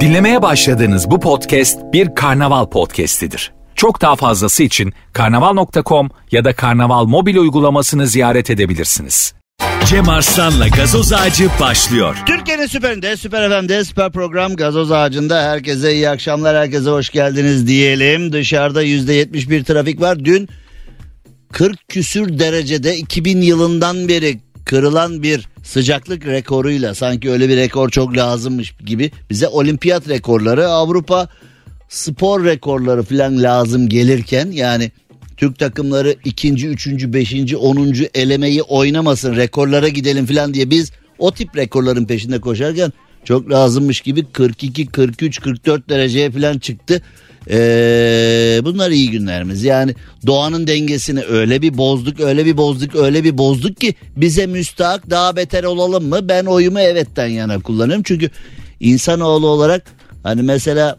Dinlemeye başladığınız bu podcast bir karnaval podcastidir. Çok daha fazlası için karnaval.com ya da karnaval mobil uygulamasını ziyaret edebilirsiniz. Cem Arslan'la gazoz ağacı başlıyor. Türkiye'nin süperinde, süper FM'de, süper program Gazoz Ağacı'nda herkese iyi akşamlar, herkese hoş geldiniz diyelim. Dışarıda %71 trafik var. Dün 40 küsür derecede 2000 yılından beri kırılan bir sıcaklık rekoruyla sanki öyle bir rekor çok lazımmış gibi bize olimpiyat rekorları Avrupa spor rekorları falan lazım gelirken yani Türk takımları ikinci, üçüncü, beşinci, onuncu elemeyi oynamasın rekorlara gidelim falan diye biz o tip rekorların peşinde koşarken çok lazımmış gibi 42, 43, 44 dereceye falan çıktı. Ee, bunlar iyi günlerimiz. Yani doğanın dengesini öyle bir bozduk, öyle bir bozduk, öyle bir bozduk ki bize müstahak daha beter olalım mı? Ben oyumu evetten yana kullanıyorum. Çünkü insanoğlu olarak hani mesela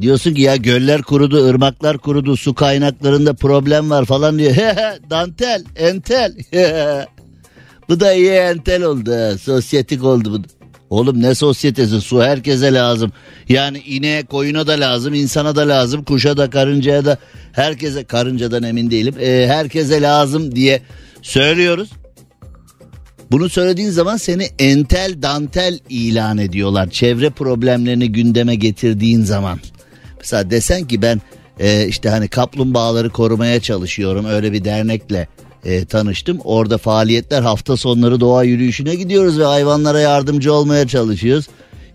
diyorsun ki ya göller kurudu, ırmaklar kurudu, su kaynaklarında problem var falan diyor. Dantel, entel. bu da iyi entel oldu. Sosyetik oldu bu. Oğlum ne sosyetesi su herkese lazım. Yani ineğe koyuna da lazım insana da lazım kuşa da karıncaya da herkese karıncadan emin değilim. E, herkese lazım diye söylüyoruz. Bunu söylediğin zaman seni entel dantel ilan ediyorlar. Çevre problemlerini gündeme getirdiğin zaman. Mesela desen ki ben e, işte hani kaplumbağaları korumaya çalışıyorum öyle bir dernekle e, tanıştım. Orada faaliyetler hafta sonları doğa yürüyüşüne gidiyoruz ve hayvanlara yardımcı olmaya çalışıyoruz.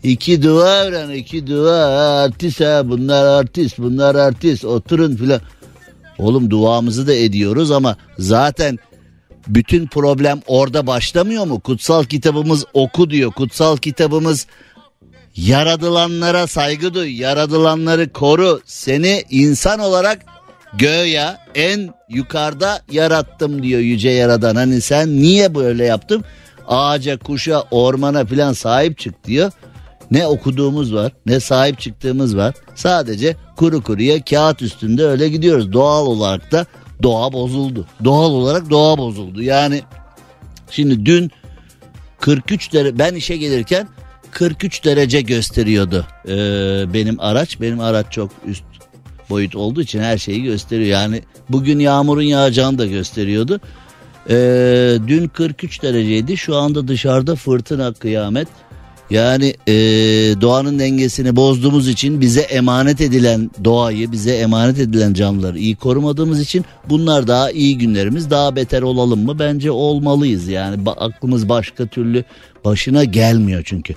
İki dua öğren iki dua artist ha bunlar artist bunlar artist oturun filan. Oğlum duamızı da ediyoruz ama zaten bütün problem orada başlamıyor mu? Kutsal kitabımız oku diyor. Kutsal kitabımız yaradılanlara saygı duy, yaradılanları koru. Seni insan olarak göğe en yukarıda yarattım diyor yüce yaradan. Hani sen niye böyle yaptın? Ağaca, kuşa, ormana filan sahip çık diyor. Ne okuduğumuz var ne sahip çıktığımız var. Sadece kuru kuruya kağıt üstünde öyle gidiyoruz. Doğal olarak da doğa bozuldu. Doğal olarak doğa bozuldu. Yani şimdi dün 43 derece ben işe gelirken 43 derece gösteriyordu ee, benim araç. Benim araç çok üst boyut olduğu için her şeyi gösteriyor. Yani bugün yağmurun yağacağını da gösteriyordu. Ee, dün 43 dereceydi şu anda dışarıda fırtına kıyamet. Yani e, doğanın dengesini bozduğumuz için bize emanet edilen doğayı, bize emanet edilen canlıları iyi korumadığımız için bunlar daha iyi günlerimiz. Daha beter olalım mı? Bence olmalıyız. Yani aklımız başka türlü başına gelmiyor çünkü.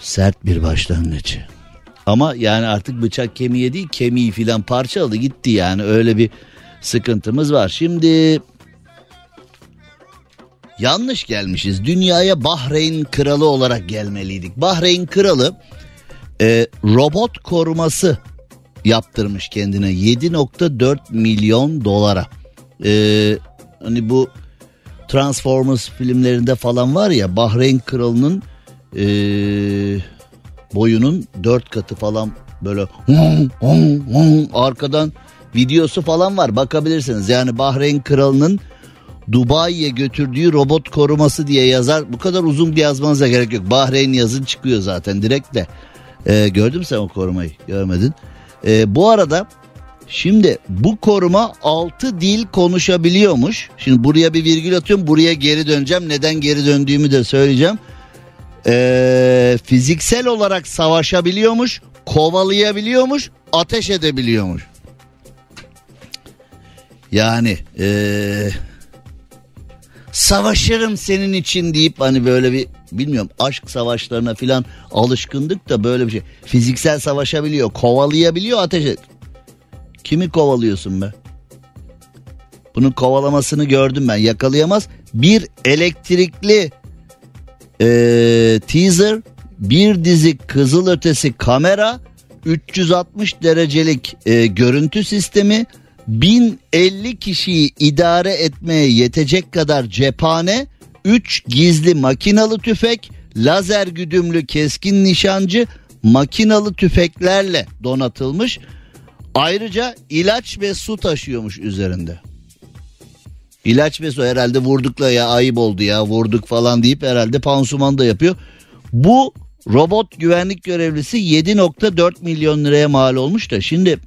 Sert bir başlangıç. Ama yani artık bıçak kemiğe değil kemiği filan parçaladı gitti yani öyle bir sıkıntımız var. Şimdi yanlış gelmişiz. Dünyaya Bahreyn kralı olarak gelmeliydik. Bahreyn kralı e, robot koruması yaptırmış kendine 7.4 milyon dolara. E, hani bu Transformers filmlerinde falan var ya Bahreyn kralının e, boyunun dört katı falan böyle hum, hum, hum, arkadan videosu falan var bakabilirsiniz. Yani Bahreyn kralının Dubai'ye götürdüğü robot koruması diye yazar. Bu kadar uzun bir yazmanıza gerek yok. Bahreyn yazın çıkıyor zaten direkt de. Ee, gördün mü sen o korumayı? Görmedin. Ee, bu arada şimdi bu koruma 6 dil konuşabiliyormuş. Şimdi buraya bir virgül atıyorum. Buraya geri döneceğim. Neden geri döndüğümü de söyleyeceğim. Ee, fiziksel olarak savaşabiliyormuş. Kovalayabiliyormuş. Ateş edebiliyormuş. Yani eee savaşırım senin için deyip hani böyle bir bilmiyorum aşk savaşlarına filan alışkındık da böyle bir şey. Fiziksel savaşabiliyor, kovalayabiliyor, ateş et. Kimi kovalıyorsun be? Bunun kovalamasını gördüm ben yakalayamaz. Bir elektrikli e, teaser, bir dizi kızılötesi kamera, 360 derecelik e, görüntü sistemi, 1050 kişiyi idare etmeye yetecek kadar cephane, 3 gizli makinalı tüfek, lazer güdümlü keskin nişancı, makinalı tüfeklerle donatılmış. Ayrıca ilaç ve su taşıyormuş üzerinde. İlaç ve herhalde vurdukla ya ayıp oldu ya vurduk falan deyip herhalde pansuman da yapıyor. Bu robot güvenlik görevlisi 7.4 milyon liraya mal olmuş da şimdi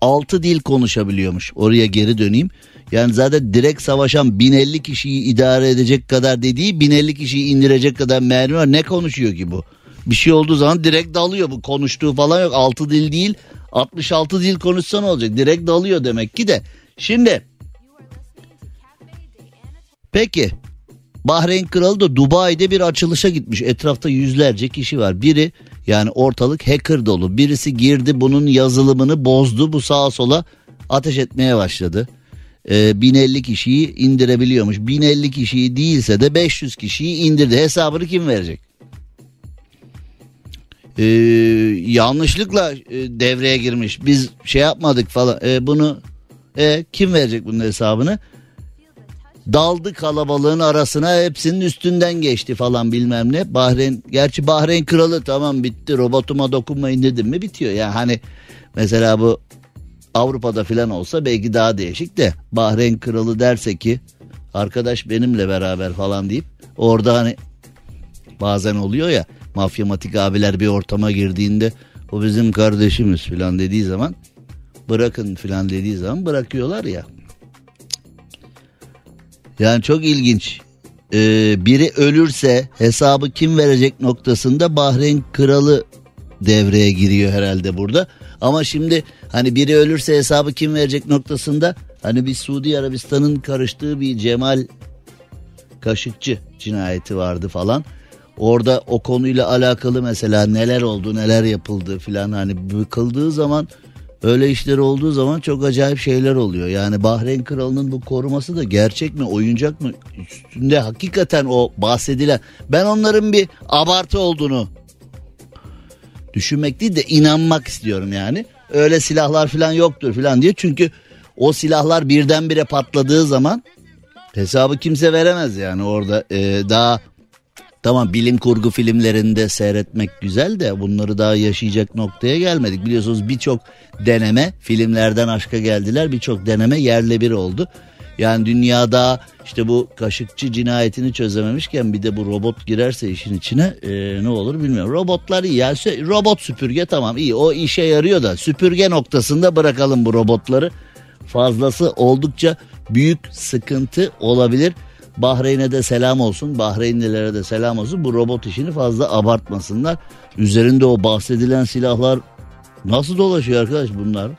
6 dil konuşabiliyormuş. Oraya geri döneyim. Yani zaten direkt savaşan 1050 kişiyi idare edecek kadar dediği 1050 kişiyi indirecek kadar mermi var. Ne konuşuyor ki bu? Bir şey olduğu zaman direkt dalıyor bu konuştuğu falan yok. 6 dil değil 66 dil konuşsa ne olacak? Direkt dalıyor demek ki de. Şimdi peki Bahreyn Kralı da Dubai'de bir açılışa gitmiş. Etrafta yüzlerce kişi var. Biri yani ortalık hacker dolu. Birisi girdi bunun yazılımını bozdu. Bu sağa sola ateş etmeye başladı. Ee, 1050 kişiyi indirebiliyormuş. 1050 kişiyi değilse de 500 kişiyi indirdi. Hesabını kim verecek? Ee, yanlışlıkla e, devreye girmiş. Biz şey yapmadık falan. Ee, bunu e, kim verecek bunun hesabını? Daldı kalabalığın arasına hepsinin üstünden geçti falan bilmem ne. Bahreyn gerçi Bahreyn kralı tamam bitti robotuma dokunmayın dedim mi bitiyor. Yani hani mesela bu Avrupa'da falan olsa belki daha değişik de Bahreyn kralı derse ki arkadaş benimle beraber falan deyip orada hani bazen oluyor ya mafyamatik abiler bir ortama girdiğinde o bizim kardeşimiz falan dediği zaman bırakın falan dediği zaman bırakıyorlar ya. Yani çok ilginç. Ee, biri ölürse hesabı kim verecek noktasında Bahreyn kralı devreye giriyor herhalde burada. Ama şimdi hani biri ölürse hesabı kim verecek noktasında hani bir Suudi Arabistan'ın karıştığı bir Cemal Kaşıkçı cinayeti vardı falan. Orada o konuyla alakalı mesela neler oldu neler yapıldı filan hani bıkıldığı zaman Öyle işler olduğu zaman çok acayip şeyler oluyor. Yani Bahreyn Kralı'nın bu koruması da gerçek mi, oyuncak mı? Üstünde hakikaten o bahsedilen. Ben onların bir abartı olduğunu düşünmek değil de inanmak istiyorum yani. Öyle silahlar falan yoktur falan diye. Çünkü o silahlar birdenbire patladığı zaman hesabı kimse veremez yani orada e, daha Tamam bilim kurgu filmlerinde seyretmek güzel de bunları daha yaşayacak noktaya gelmedik. Biliyorsunuz birçok deneme filmlerden aşka geldiler birçok deneme yerle bir oldu. Yani dünyada işte bu kaşıkçı cinayetini çözememişken bir de bu robot girerse işin içine e, ne olur bilmiyorum. Robotlar iyi yani robot süpürge tamam iyi o işe yarıyor da süpürge noktasında bırakalım bu robotları. Fazlası oldukça büyük sıkıntı olabilir. Bahreyn'e de selam olsun. Bahreynlilere de selam olsun. Bu robot işini fazla abartmasınlar. Üzerinde o bahsedilen silahlar nasıl dolaşıyor arkadaş bunlar?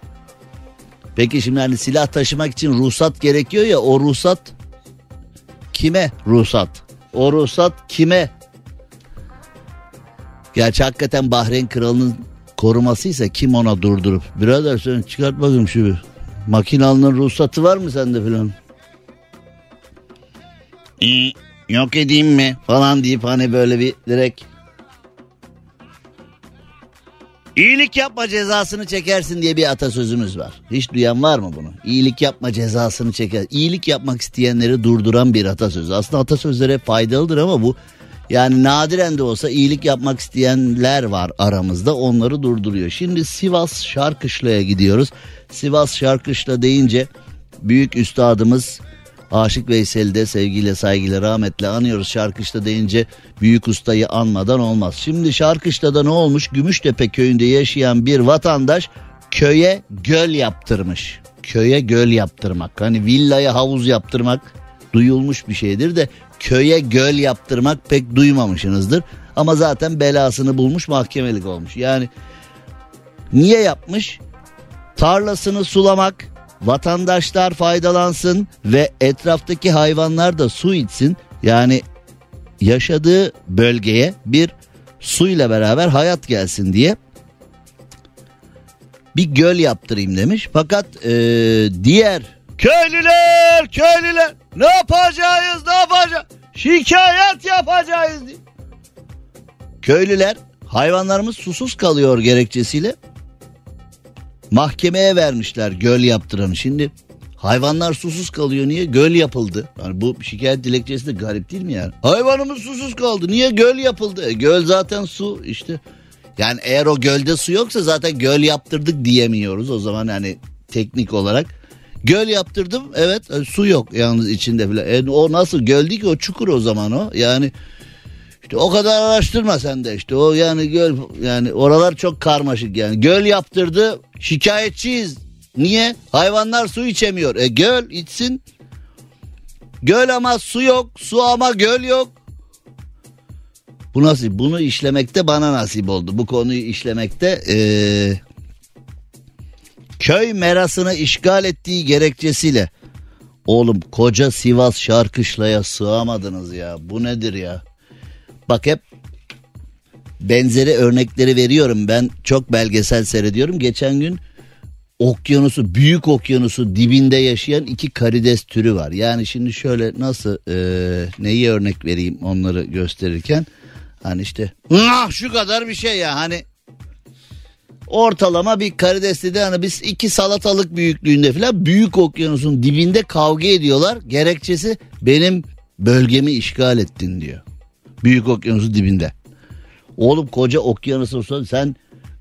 Peki şimdi hani silah taşımak için ruhsat gerekiyor ya o ruhsat kime ruhsat? O ruhsat kime? Gerçi hakikaten Bahreyn kralının korumasıysa kim ona durdurup birader sen çıkart bakayım şu bir makinalının ruhsatı var mı sende filan? Yok edeyim mi falan deyip hani böyle bir direkt İyilik yapma cezasını çekersin diye bir atasözümüz var. Hiç duyan var mı bunu? İyilik yapma cezasını çeker. İyilik yapmak isteyenleri durduran bir atasözü. Aslında atasözleri faydalıdır ama bu yani nadiren de olsa iyilik yapmak isteyenler var aramızda onları durduruyor. Şimdi Sivas Şarkışla'ya gidiyoruz. Sivas Şarkışla deyince büyük üstadımız Aşık Veysel'i de sevgiyle saygıyla rahmetle anıyoruz. Şarkışta deyince büyük ustayı anmadan olmaz. Şimdi Şarkışla'da ne olmuş? Gümüştepe köyünde yaşayan bir vatandaş köye göl yaptırmış. Köye göl yaptırmak. Hani villaya havuz yaptırmak duyulmuş bir şeydir de köye göl yaptırmak pek duymamışsınızdır. Ama zaten belasını bulmuş mahkemelik olmuş. Yani niye yapmış? Tarlasını sulamak, vatandaşlar faydalansın ve etraftaki hayvanlar da su içsin. Yani yaşadığı bölgeye bir suyla beraber hayat gelsin diye bir göl yaptırayım demiş. Fakat ee, diğer köylüler köylüler ne yapacağız ne yapacağız şikayet yapacağız diye. Köylüler hayvanlarımız susuz kalıyor gerekçesiyle mahkemeye vermişler göl yaptıranı. Şimdi hayvanlar susuz kalıyor niye? Göl yapıldı. Yani bu şikayet dilekçesi de garip değil mi yani? Hayvanımız susuz kaldı. Niye göl yapıldı? E, göl zaten su işte. Yani eğer o gölde su yoksa zaten göl yaptırdık diyemiyoruz. O zaman yani teknik olarak. Göl yaptırdım evet e, su yok yalnız içinde bile. E, o nasıl göl değil ki o çukur o zaman o. Yani İşte o kadar araştırma sen de işte o yani göl yani oralar çok karmaşık yani. Göl yaptırdı şikayetçiyiz. Niye? Hayvanlar su içemiyor. E göl içsin. Göl ama su yok. Su ama göl yok. Bu nasıl? Bunu işlemekte bana nasip oldu. Bu konuyu işlemekte ee, köy merasını işgal ettiği gerekçesiyle oğlum koca Sivas Şarkışla'ya sığamadınız ya. Bu nedir ya? Bak hep benzeri örnekleri veriyorum. Ben çok belgesel seyrediyorum. Geçen gün okyanusu büyük okyanusu dibinde yaşayan iki karides türü var. Yani şimdi şöyle nasıl e, neyi örnek vereyim onları gösterirken hani işte ah şu kadar bir şey ya hani ortalama bir karidesli de hani biz iki salatalık büyüklüğünde falan büyük okyanusun dibinde kavga ediyorlar. Gerekçesi benim bölgemi işgal ettin diyor. Büyük okyanusun dibinde. Oğlum koca okyanusun sen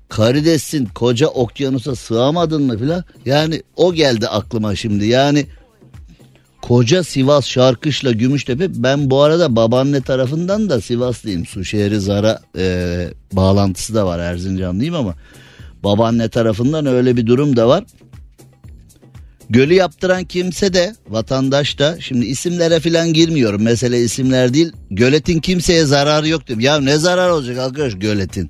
karidessin koca okyanusa sığamadın mı filan. Yani o geldi aklıma şimdi yani koca Sivas Şarkışla Gümüştepe ben bu arada babaanne tarafından da Sivaslıyım. Suşehri Zara e, bağlantısı da var Erzincanlıyım ama babaanne tarafından öyle bir durum da var. Gölü yaptıran kimse de vatandaş da şimdi isimlere filan girmiyorum. Mesele isimler değil. Göletin kimseye zararı yok diyorum. Ya ne zarar olacak arkadaş göletin?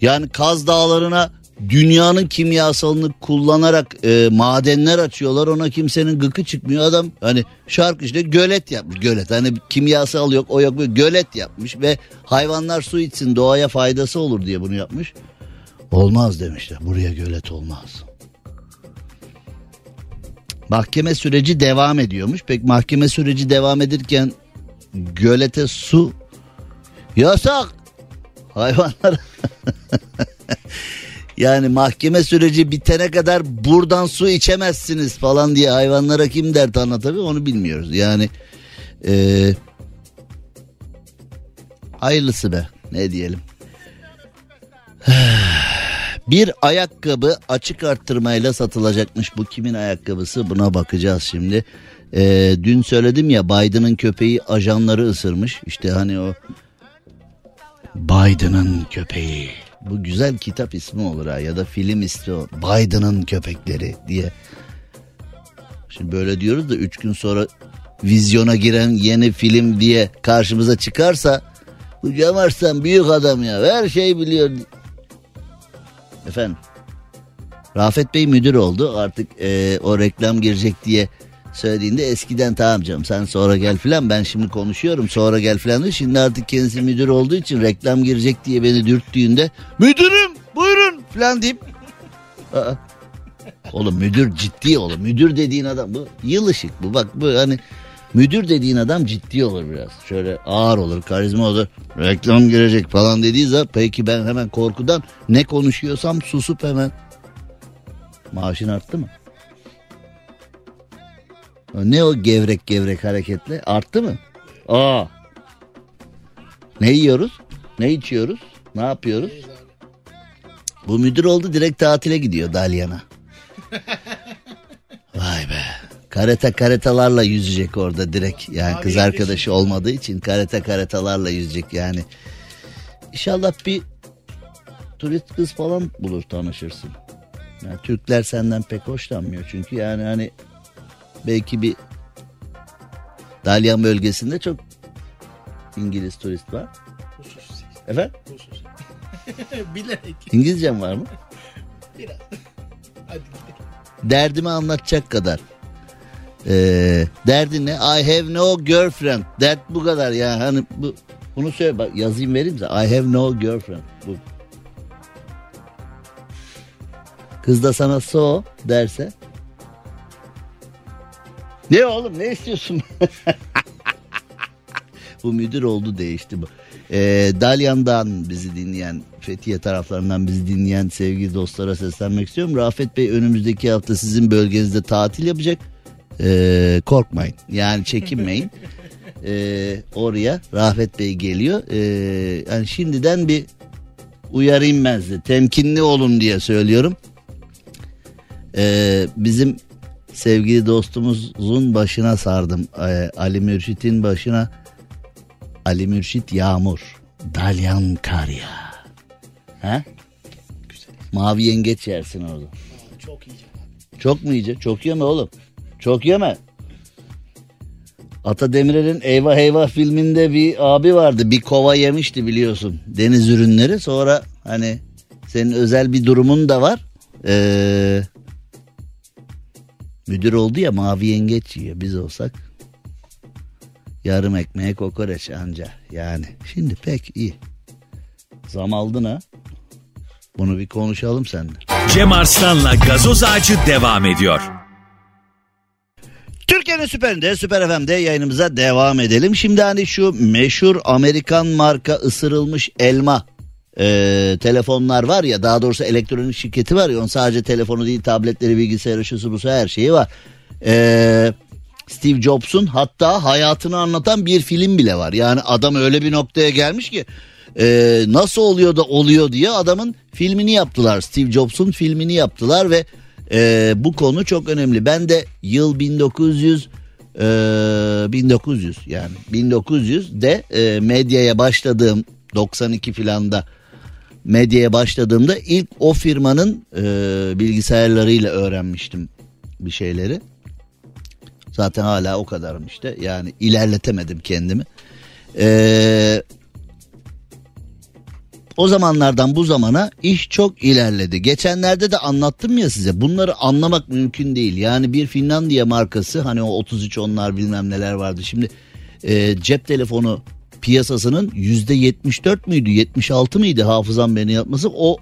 Yani Kaz Dağları'na dünyanın kimyasalını kullanarak e, madenler açıyorlar. Ona kimsenin gıkı çıkmıyor. Adam hani şarkı işte gölet yapmış. Gölet hani kimyasal yok o yok gölet yapmış ve hayvanlar su içsin doğaya faydası olur diye bunu yapmış. Olmaz demişler. Buraya gölet olmaz. Mahkeme süreci devam ediyormuş. Pek mahkeme süreci devam edirken gölete su yasak. Hayvanlar yani mahkeme süreci bitene kadar buradan su içemezsiniz falan diye hayvanlara kim dert anlatabilir onu bilmiyoruz. Yani ee, hayırlısı be ne diyelim. Bir ayakkabı açık arttırmayla satılacakmış. Bu kimin ayakkabısı buna bakacağız şimdi. Ee, dün söyledim ya Biden'ın köpeği ajanları ısırmış. İşte hani o Biden'ın köpeği. Bu güzel kitap ismi olur ha ya da film ismi o. Biden'ın köpekleri diye. Şimdi böyle diyoruz da üç gün sonra vizyona giren yeni film diye karşımıza çıkarsa bu Cem Arslan büyük adam ya her şeyi biliyor. Efendim? Rafet Bey müdür oldu. Artık e, o reklam girecek diye söylediğinde eskiden tamam canım sen sonra gel filan ben şimdi konuşuyorum sonra gel filan. diyor. Şimdi artık kendisi müdür olduğu için reklam girecek diye beni dürttüğünde müdürüm buyurun filan deyip Aa, oğlum müdür ciddi oğlum müdür dediğin adam bu yıl ışık bu. Bak bu hani müdür dediğin adam ciddi olur biraz şöyle ağır olur karizma olur reklam girecek falan dediği zaman peki ben hemen korkudan ne konuşuyorsam susup hemen maaşın arttı mı? Ne o gevrek gevrek hareketle? Arttı mı? Aa. Ne yiyoruz? Ne içiyoruz? Ne yapıyoruz? Bu müdür oldu direkt tatile gidiyor Dalyan'a. Karate karetalarla yüzecek orada direkt. Yani Abi kız arkadaşı olmadığı için karate karetalarla yüzecek yani. İnşallah bir turist kız falan bulur tanışırsın. Yani Türkler senden pek hoşlanmıyor çünkü yani hani belki bir Dalyan bölgesinde çok İngiliz turist var. Hususi. Efendim? Hususi. Bilerek. İngilizcem var mı? Biraz. Hadi gidelim. Derdimi anlatacak kadar. Ee, derdin ne? I have no girlfriend. Dert bu kadar ya. Hani bu bunu söyle bak yazayım vereyim size. I have no girlfriend. Bu. Kız da sana so derse ne oğlum ne istiyorsun? bu müdür oldu değişti bu. Ee, Dalyan'dan bizi dinleyen, Fethiye taraflarından bizi dinleyen sevgili dostlara seslenmek istiyorum. Rafet Bey önümüzdeki hafta sizin bölgenizde tatil yapacak. Ee, korkmayın yani çekinmeyin. Ee, oraya Rafet Bey geliyor. Ee, yani şimdiden bir uyarayım ben size. Temkinli olun diye söylüyorum. Ee, bizim sevgili dostumuzun başına sardım. Ee, Ali Mürşit'in başına Ali Mürşit Yağmur. Dalyan Karya. He? Mavi yengeç yersin orada. Aa, çok iyi. Çok mu yiyecek? Çok yeme oğlum. Çok yeme. Ata Demirer'in Eyvah Eyvah filminde bir abi vardı. Bir kova yemişti biliyorsun. Deniz ürünleri. Sonra hani senin özel bir durumun da var. Ee, müdür oldu ya mavi yengeç yiyor. Biz olsak yarım ekmeğe kokoreç anca. Yani şimdi pek iyi. Zam aldın ha. Bunu bir konuşalım seninle. Cem Arslan'la gazoz ağacı devam ediyor. Türkiye'nin süperinde, süper FM'de yayınımıza devam edelim. Şimdi hani şu meşhur Amerikan marka ısırılmış elma e, telefonlar var ya daha doğrusu elektronik şirketi var ya onun sadece telefonu değil tabletleri bilgisayarı şusu busu her şeyi var. E, Steve Jobs'un hatta hayatını anlatan bir film bile var. Yani adam öyle bir noktaya gelmiş ki e, nasıl oluyor da oluyor diye adamın filmini yaptılar. Steve Jobs'un filmini yaptılar ve e, bu konu çok önemli. Ben de yıl 1900 e, 1900 yani 1900 de e, medyaya başladığım 92 filanda medyaya başladığımda ilk o firmanın e, bilgisayarlarıyla öğrenmiştim bir şeyleri. Zaten hala o kadarım işte yani ilerletemedim kendimi. Eee o zamanlardan bu zamana iş çok ilerledi. Geçenlerde de anlattım ya size bunları anlamak mümkün değil. Yani bir Finlandiya markası hani o 33 onlar bilmem neler vardı. Şimdi e, cep telefonu piyasasının yüzde 74 müydü 76 mıydı hafızam beni yapması o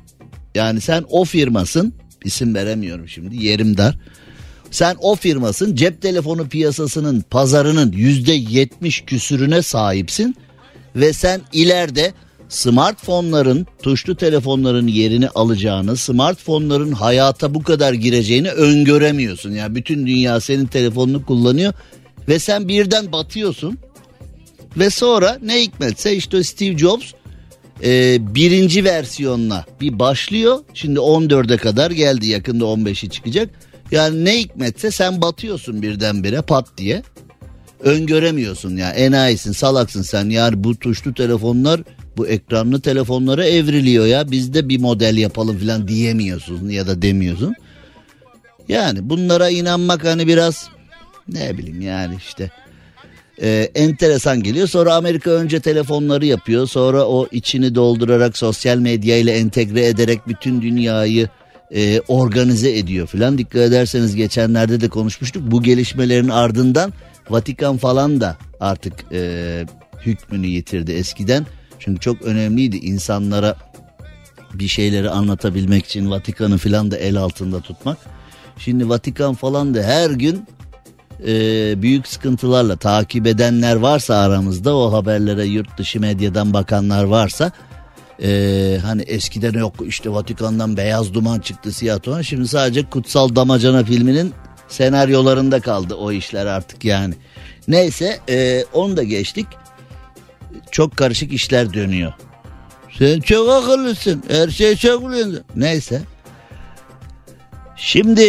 yani sen o firmasın isim veremiyorum şimdi yerim dar. Sen o firmasın cep telefonu piyasasının pazarının yüzde 70 küsürüne sahipsin ve sen ileride smartfonların tuşlu telefonların yerini alacağını, smartfonların hayata bu kadar gireceğini öngöremiyorsun. Yani bütün dünya senin telefonunu kullanıyor ve sen birden batıyorsun. Ve sonra ne hikmetse işte Steve Jobs e, birinci versiyonla bir başlıyor. Şimdi 14'e kadar geldi yakında 15'i çıkacak. Yani ne hikmetse sen batıyorsun birdenbire pat diye. Öngöremiyorsun ya enayisin salaksın sen yani bu tuşlu telefonlar bu ekranlı telefonlara evriliyor ya biz de bir model yapalım falan diyemiyorsun ya da demiyorsun. Yani bunlara inanmak hani biraz ne bileyim yani işte e, enteresan geliyor. Sonra Amerika önce telefonları yapıyor sonra o içini doldurarak sosyal medya ile entegre ederek bütün dünyayı e, organize ediyor filan. Dikkat ederseniz geçenlerde de konuşmuştuk bu gelişmelerin ardından Vatikan falan da artık e, hükmünü yitirdi eskiden. Çünkü çok önemliydi insanlara bir şeyleri anlatabilmek için Vatikan'ı filan da el altında tutmak. Şimdi Vatikan falan da her gün e, büyük sıkıntılarla takip edenler varsa aramızda o haberlere yurt dışı medyadan bakanlar varsa e, hani eskiden yok işte Vatikan'dan beyaz duman çıktı siyah duman şimdi sadece Kutsal Damacana filminin senaryolarında kaldı o işler artık yani. Neyse e, onu da geçtik çok karışık işler dönüyor. Sen çok akıllısın. Her şey çok biliyorsun. Neyse. Şimdi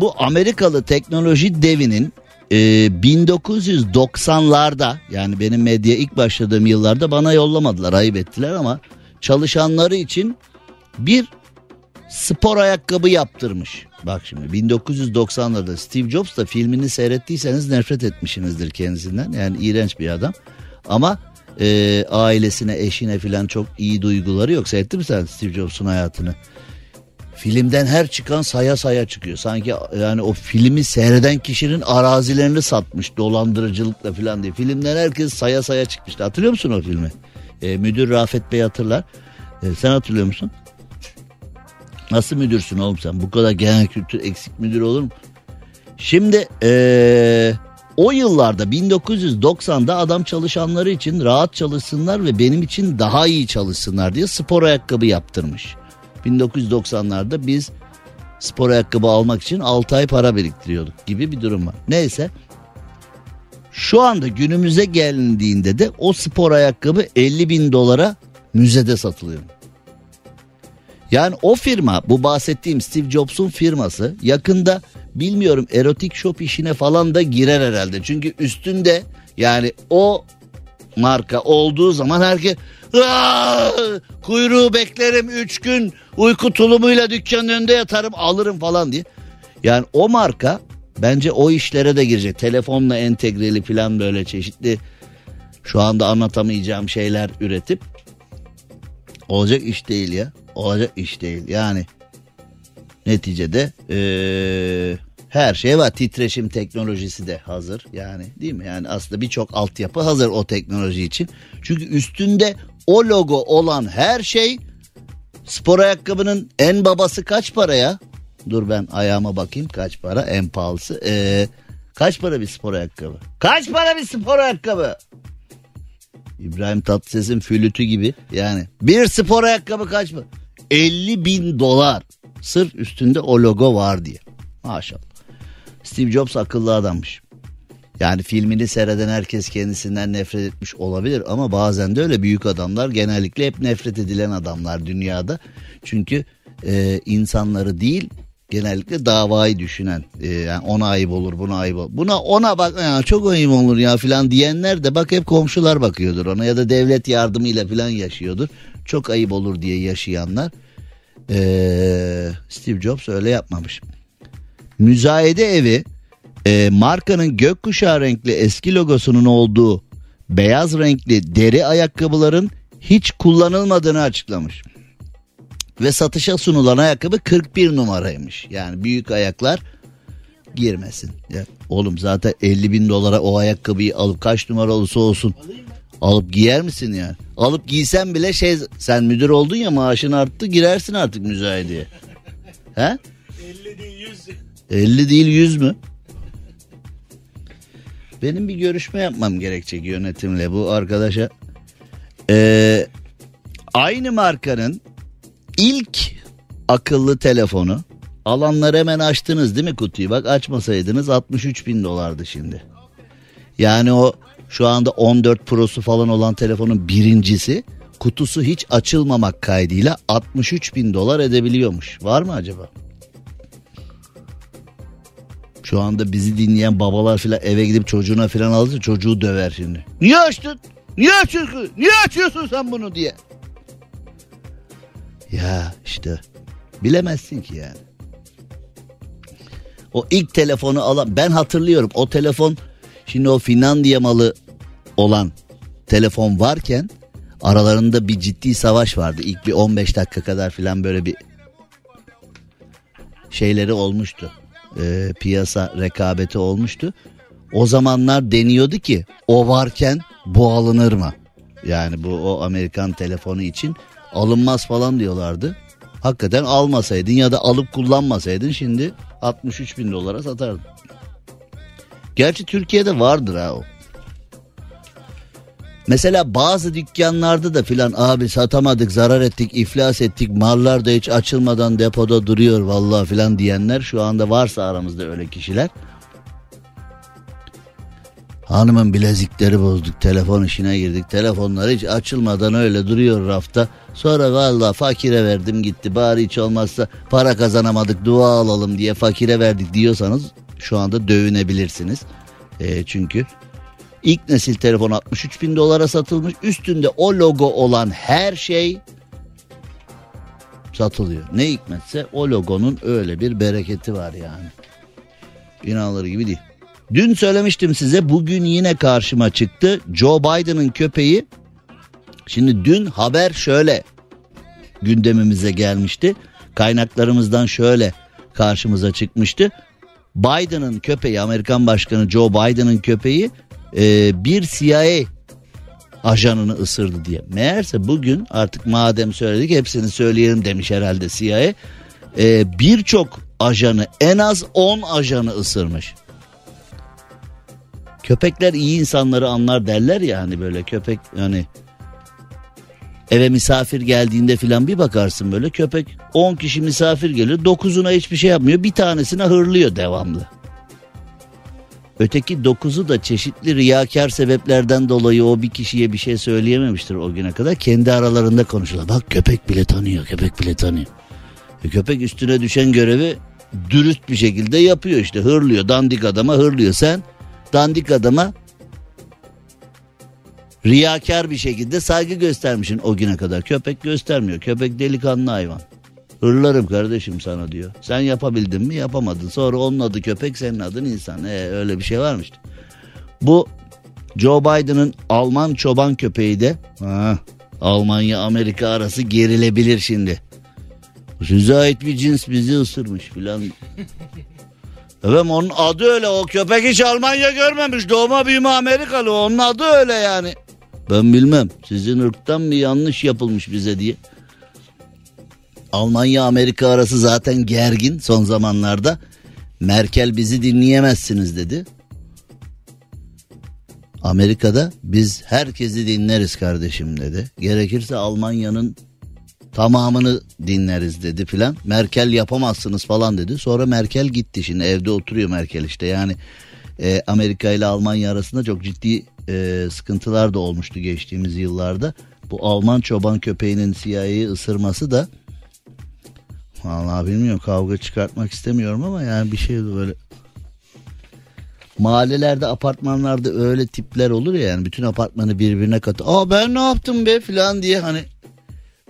bu Amerikalı teknoloji devinin e, 1990'larda yani benim medya ilk başladığım yıllarda bana yollamadılar ayıp ettiler ama çalışanları için bir spor ayakkabı yaptırmış. Bak şimdi 1990'larda Steve Jobs da filmini seyrettiyseniz nefret etmişsinizdir kendisinden. Yani iğrenç bir adam. Ama e, ailesine, eşine filan çok iyi duyguları yok. Seyrettin mi sen Steve Jobs'un hayatını? Filmden her çıkan saya saya çıkıyor. Sanki yani o filmi seyreden kişinin arazilerini satmış dolandırıcılıkla filan diye. Filmden herkes saya saya çıkmıştı. Hatırlıyor musun o filmi? E, müdür Rafet Bey hatırlar. E, sen hatırlıyor musun? Nasıl müdürsün oğlum sen? Bu kadar genel kültür eksik müdür olur mu? Şimdi eee o yıllarda 1990'da adam çalışanları için rahat çalışsınlar ve benim için daha iyi çalışsınlar diye spor ayakkabı yaptırmış. 1990'larda biz spor ayakkabı almak için 6 ay para biriktiriyorduk gibi bir durum var. Neyse şu anda günümüze gelindiğinde de o spor ayakkabı 50 bin dolara müzede satılıyor. Yani o firma bu bahsettiğim Steve Jobs'un firması yakında bilmiyorum erotik shop işine falan da girer herhalde. Çünkü üstünde yani o marka olduğu zaman herkes "Aa, kuyruğu beklerim 3 gün uyku tulumuyla dükkanın önünde yatarım alırım falan diye. Yani o marka bence o işlere de girecek. Telefonla entegreli falan böyle çeşitli şu anda anlatamayacağım şeyler üretip olacak iş değil ya. Olacak iş değil. Yani neticede eee, her şey var. Titreşim teknolojisi de hazır. Yani değil mi? Yani aslında birçok altyapı hazır o teknoloji için. Çünkü üstünde o logo olan her şey spor ayakkabının en babası kaç paraya? Dur ben ayağıma bakayım kaç para en pahalısı. Ee, kaç para bir spor ayakkabı? Kaç para bir spor ayakkabı? İbrahim Tatlıses'in flütü gibi yani. Bir spor ayakkabı kaç mı? 50 bin dolar. Sırf üstünde o logo var diye. Maşallah. Steve Jobs akıllı adammış. Yani filmini seyreden herkes kendisinden nefret etmiş olabilir ama bazen de öyle büyük adamlar genellikle hep nefret edilen adamlar dünyada. Çünkü e, insanları değil genellikle davayı düşünen e, yani ona ayıp olur buna ayıp olur. Buna ona bak ya çok ayıp olur ya filan diyenler de bak hep komşular bakıyordur ona ya da devlet yardımıyla filan yaşıyordur. Çok ayıp olur diye yaşayanlar. E, Steve Jobs öyle yapmamış. Müzayede evi e, markanın gökkuşağı renkli eski logosunun olduğu beyaz renkli deri ayakkabıların hiç kullanılmadığını açıklamış. Ve satışa sunulan ayakkabı 41 numaraymış. Yani büyük ayaklar girmesin. Ya, oğlum zaten 50 bin dolara o ayakkabıyı alıp kaç numara olursa olsun alıp giyer misin yani? Alıp giysen bile şey sen müdür oldun ya maaşın arttı girersin artık müzayedeye. He? 50 değil 100. 50 değil 100 mü? Benim bir görüşme yapmam gerekecek yönetimle bu arkadaşa. Ee, aynı markanın ilk akıllı telefonu alanlar hemen açtınız değil mi kutuyu? Bak açmasaydınız 63 bin dolardı şimdi. Yani o şu anda 14 Pro'su falan olan telefonun birincisi kutusu hiç açılmamak kaydıyla 63 bin dolar edebiliyormuş. Var mı acaba? Şu anda bizi dinleyen babalar filan eve gidip çocuğuna filan alırsa çocuğu döver şimdi. Niye açtın? Niye açıyorsun? Niye açıyorsun sen bunu diye. Ya işte bilemezsin ki yani. O ilk telefonu alan ben hatırlıyorum o telefon şimdi o Finlandiya malı olan telefon varken aralarında bir ciddi savaş vardı. İlk bir 15 dakika kadar filan böyle bir şeyleri olmuştu. Ee, piyasa rekabeti olmuştu. O zamanlar deniyordu ki o varken bu alınır mı? Yani bu o Amerikan telefonu için alınmaz falan diyorlardı. Hakikaten almasaydın ya da alıp kullanmasaydın şimdi 63 bin dolara satardın. Gerçi Türkiye'de vardır ha o. Mesela bazı dükkanlarda da filan abi satamadık zarar ettik iflas ettik mallar da hiç açılmadan depoda duruyor vallahi filan diyenler şu anda varsa aramızda öyle kişiler. Hanımın bilezikleri bozduk telefon işine girdik telefonlar hiç açılmadan öyle duruyor rafta. Sonra vallahi fakire verdim gitti bari hiç olmazsa para kazanamadık dua alalım diye fakire verdik diyorsanız şu anda dövünebilirsiniz. E, çünkü ilk nesil telefon 63 bin dolara satılmış üstünde o logo olan her şey satılıyor. Ne hikmetse o logonun öyle bir bereketi var yani. İnanılır gibi değil. Dün söylemiştim size bugün yine karşıma çıktı. Joe Biden'ın köpeği. Şimdi dün haber şöyle gündemimize gelmişti. Kaynaklarımızdan şöyle karşımıza çıkmıştı. Biden'ın köpeği Amerikan Başkanı Joe Biden'ın köpeği e, bir CIA ajanını ısırdı diye. Meğerse bugün artık madem söyledik hepsini söyleyelim demiş herhalde CIA. E, Birçok ajanı en az 10 ajanı ısırmış. Köpekler iyi insanları anlar derler ya hani böyle köpek hani eve misafir geldiğinde filan bir bakarsın böyle köpek 10 kişi misafir geliyor 9'una hiçbir şey yapmıyor bir tanesine hırlıyor devamlı. Öteki dokuzu da çeşitli riyakar sebeplerden dolayı o bir kişiye bir şey söyleyememiştir o güne kadar. Kendi aralarında konuşuyorlar. Bak köpek bile tanıyor, köpek bile tanıyor. E köpek üstüne düşen görevi dürüst bir şekilde yapıyor işte. Hırlıyor, dandik adama hırlıyor. Sen dandik adama riyakar bir şekilde saygı göstermişsin o güne kadar. Köpek göstermiyor. Köpek delikanlı hayvan. Hırlarım kardeşim sana diyor. Sen yapabildin mi yapamadın. Sonra onun adı köpek senin adın insan. Ee, öyle bir şey varmış. Bu Joe Biden'ın Alman çoban köpeği de ha, Almanya Amerika arası gerilebilir şimdi. Size ait bir cins bizi ısırmış filan. Evet onun adı öyle o köpek hiç Almanya görmemiş doğma büyüme Amerikalı onun adı öyle yani. Ben bilmem sizin ırktan bir yanlış yapılmış bize diye. Almanya Amerika arası zaten gergin son zamanlarda. Merkel bizi dinleyemezsiniz dedi. Amerika'da biz herkesi dinleriz kardeşim dedi. Gerekirse Almanya'nın tamamını dinleriz dedi filan. Merkel yapamazsınız falan dedi. Sonra Merkel gitti şimdi evde oturuyor Merkel işte yani e, Amerika ile Almanya arasında çok ciddi e, sıkıntılar da olmuştu geçtiğimiz yıllarda. Bu Alman çoban köpeğinin CIA'yı ısırması da Vallahi bilmiyorum kavga çıkartmak istemiyorum ama yani bir şey böyle mahallelerde apartmanlarda öyle tipler olur ya yani bütün apartmanı birbirine katı. Aa ben ne yaptım be filan diye hani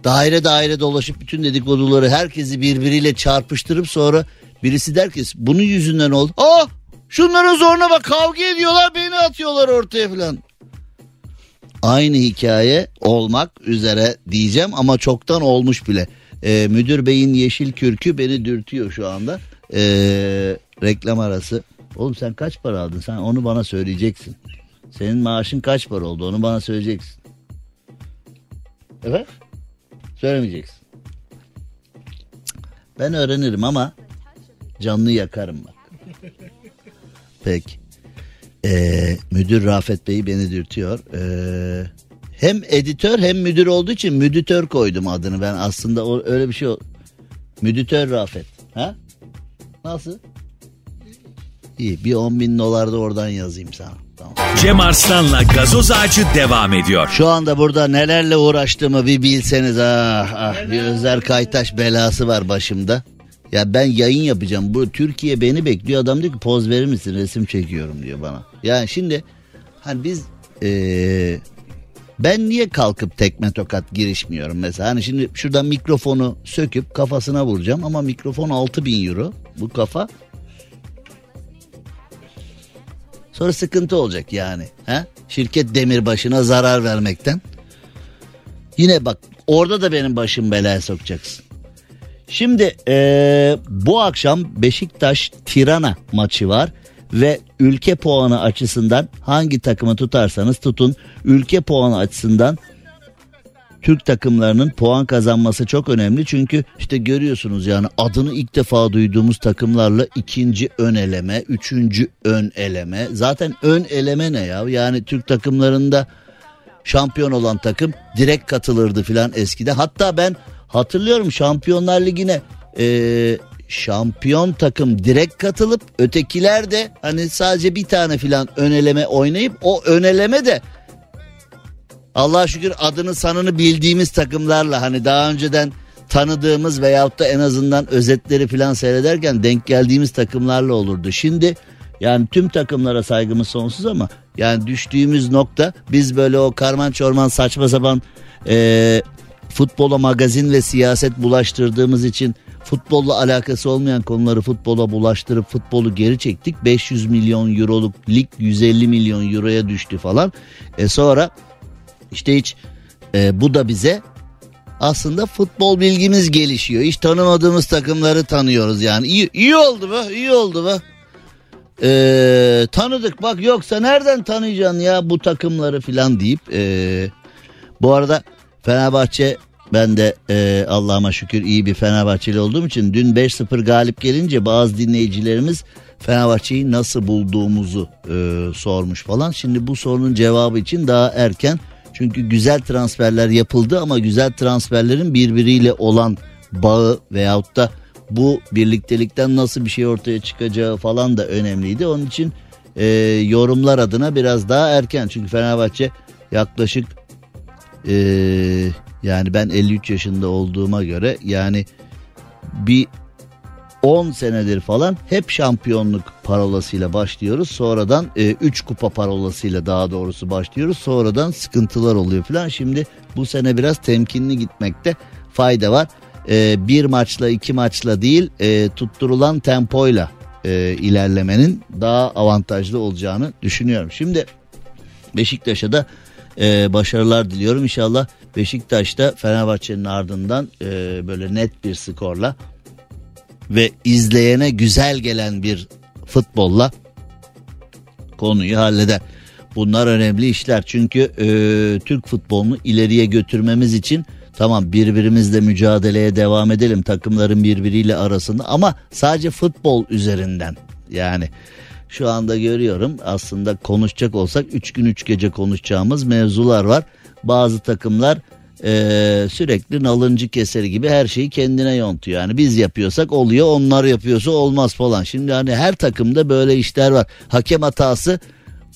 daire daire dolaşıp bütün dedikoduları herkesi birbiriyle çarpıştırıp sonra birisi der ki bunun yüzünden oldu. Aa şunların zoruna bak kavga ediyorlar beni atıyorlar ortaya filan. Aynı hikaye olmak üzere diyeceğim ama çoktan olmuş bile. Ee, müdür beyin yeşil kürkü beni dürtüyor şu anda. Ee, reklam arası. Oğlum sen kaç para aldın? Sen onu bana söyleyeceksin. Senin maaşın kaç para oldu? Onu bana söyleyeceksin. Evet? Söylemeyeceksin. Ben öğrenirim ama canlı yakarım bak. Peki. Ee, müdür Rafet Bey beni dürtüyor. Ee, hem editör hem müdür olduğu için müdütör koydum adını ben aslında o, öyle bir şey o. Müdütör Rafet. Ha? Nasıl? İyi bir 10 bin dolar da oradan yazayım sana. Tamam. Cem Arslan'la gazoz ağacı devam ediyor. Şu anda burada nelerle uğraştığımı bir bilseniz ah ah bir Özer Kaytaş belası var başımda. Ya ben yayın yapacağım. Bu Türkiye beni bekliyor. Adam diyor ki poz verir misin? Resim çekiyorum diyor bana. Yani şimdi hani biz eee, ben niye kalkıp tekme tokat girişmiyorum mesela? Hani şimdi şuradan mikrofonu söküp kafasına vuracağım ama mikrofon 6000 euro. Bu kafa Sonra sıkıntı olacak yani. He? Şirket demirbaşına zarar vermekten. Yine bak orada da benim başım belaya sokacaksın. Şimdi eee, bu akşam Beşiktaş Tirana maçı var ve ülke puanı açısından hangi takımı tutarsanız tutun ülke puanı açısından Türk takımlarının puan kazanması çok önemli. Çünkü işte görüyorsunuz yani adını ilk defa duyduğumuz takımlarla ikinci ön eleme, üçüncü ön eleme. Zaten ön eleme ne ya? Yani Türk takımlarında şampiyon olan takım direkt katılırdı filan eskiden. Hatta ben hatırlıyorum Şampiyonlar Ligi'ne eee, şampiyon takım direkt katılıp ötekiler de hani sadece bir tane filan öneleme oynayıp o öneleme de Allah'a şükür adını sanını bildiğimiz takımlarla hani daha önceden tanıdığımız veyahut da en azından özetleri falan seyrederken denk geldiğimiz takımlarla olurdu. Şimdi yani tüm takımlara saygımız sonsuz ama yani düştüğümüz nokta biz böyle o karman çorman saçma sapan eee futbola magazin ve siyaset bulaştırdığımız için futbolla alakası olmayan konuları futbola bulaştırıp futbolu geri çektik. 500 milyon euroluk lig 150 milyon euroya düştü falan. E sonra işte hiç e, bu da bize aslında futbol bilgimiz gelişiyor. Hiç tanımadığımız takımları tanıyoruz yani. İyi, iyi oldu be iyi oldu be. Ee, tanıdık bak yoksa nereden tanıyacaksın ya bu takımları filan deyip ee, bu arada Fenerbahçe ben de ee, Allah'ıma şükür iyi bir Fenerbahçeli olduğum için dün 5-0 galip gelince bazı dinleyicilerimiz Fenerbahçe'yi nasıl bulduğumuzu ee, sormuş falan. Şimdi bu sorunun cevabı için daha erken çünkü güzel transferler yapıldı ama güzel transferlerin birbiriyle olan bağı veyahut da bu birliktelikten nasıl bir şey ortaya çıkacağı falan da önemliydi. Onun için e, yorumlar adına biraz daha erken. Çünkü Fenerbahçe yaklaşık e, yani ben 53 yaşında olduğuma göre yani bir 10 senedir falan hep şampiyonluk parolasıyla başlıyoruz. Sonradan 3 e, kupa parolasıyla daha doğrusu başlıyoruz. Sonradan sıkıntılar oluyor falan. Şimdi bu sene biraz temkinli gitmekte fayda var. E, bir maçla iki maçla değil e, tutturulan tempoyla e, ilerlemenin daha avantajlı olacağını düşünüyorum. Şimdi Beşiktaş'a da e, başarılar diliyorum. İnşallah Beşiktaş'ta Fenerbahçe'nin ardından e, böyle net bir skorla ve izleyene güzel gelen bir futbolla konuyu halleder. Bunlar önemli işler çünkü e, Türk futbolunu ileriye götürmemiz için tamam birbirimizle mücadeleye devam edelim takımların birbiriyle arasında ama sadece futbol üzerinden yani şu anda görüyorum aslında konuşacak olsak 3 gün 3 gece konuşacağımız mevzular var. Bazı takımlar e, sürekli nalıncı keseri gibi her şeyi kendine yontuyor. Yani biz yapıyorsak oluyor onlar yapıyorsa olmaz falan. Şimdi hani her takımda böyle işler var. Hakem hatası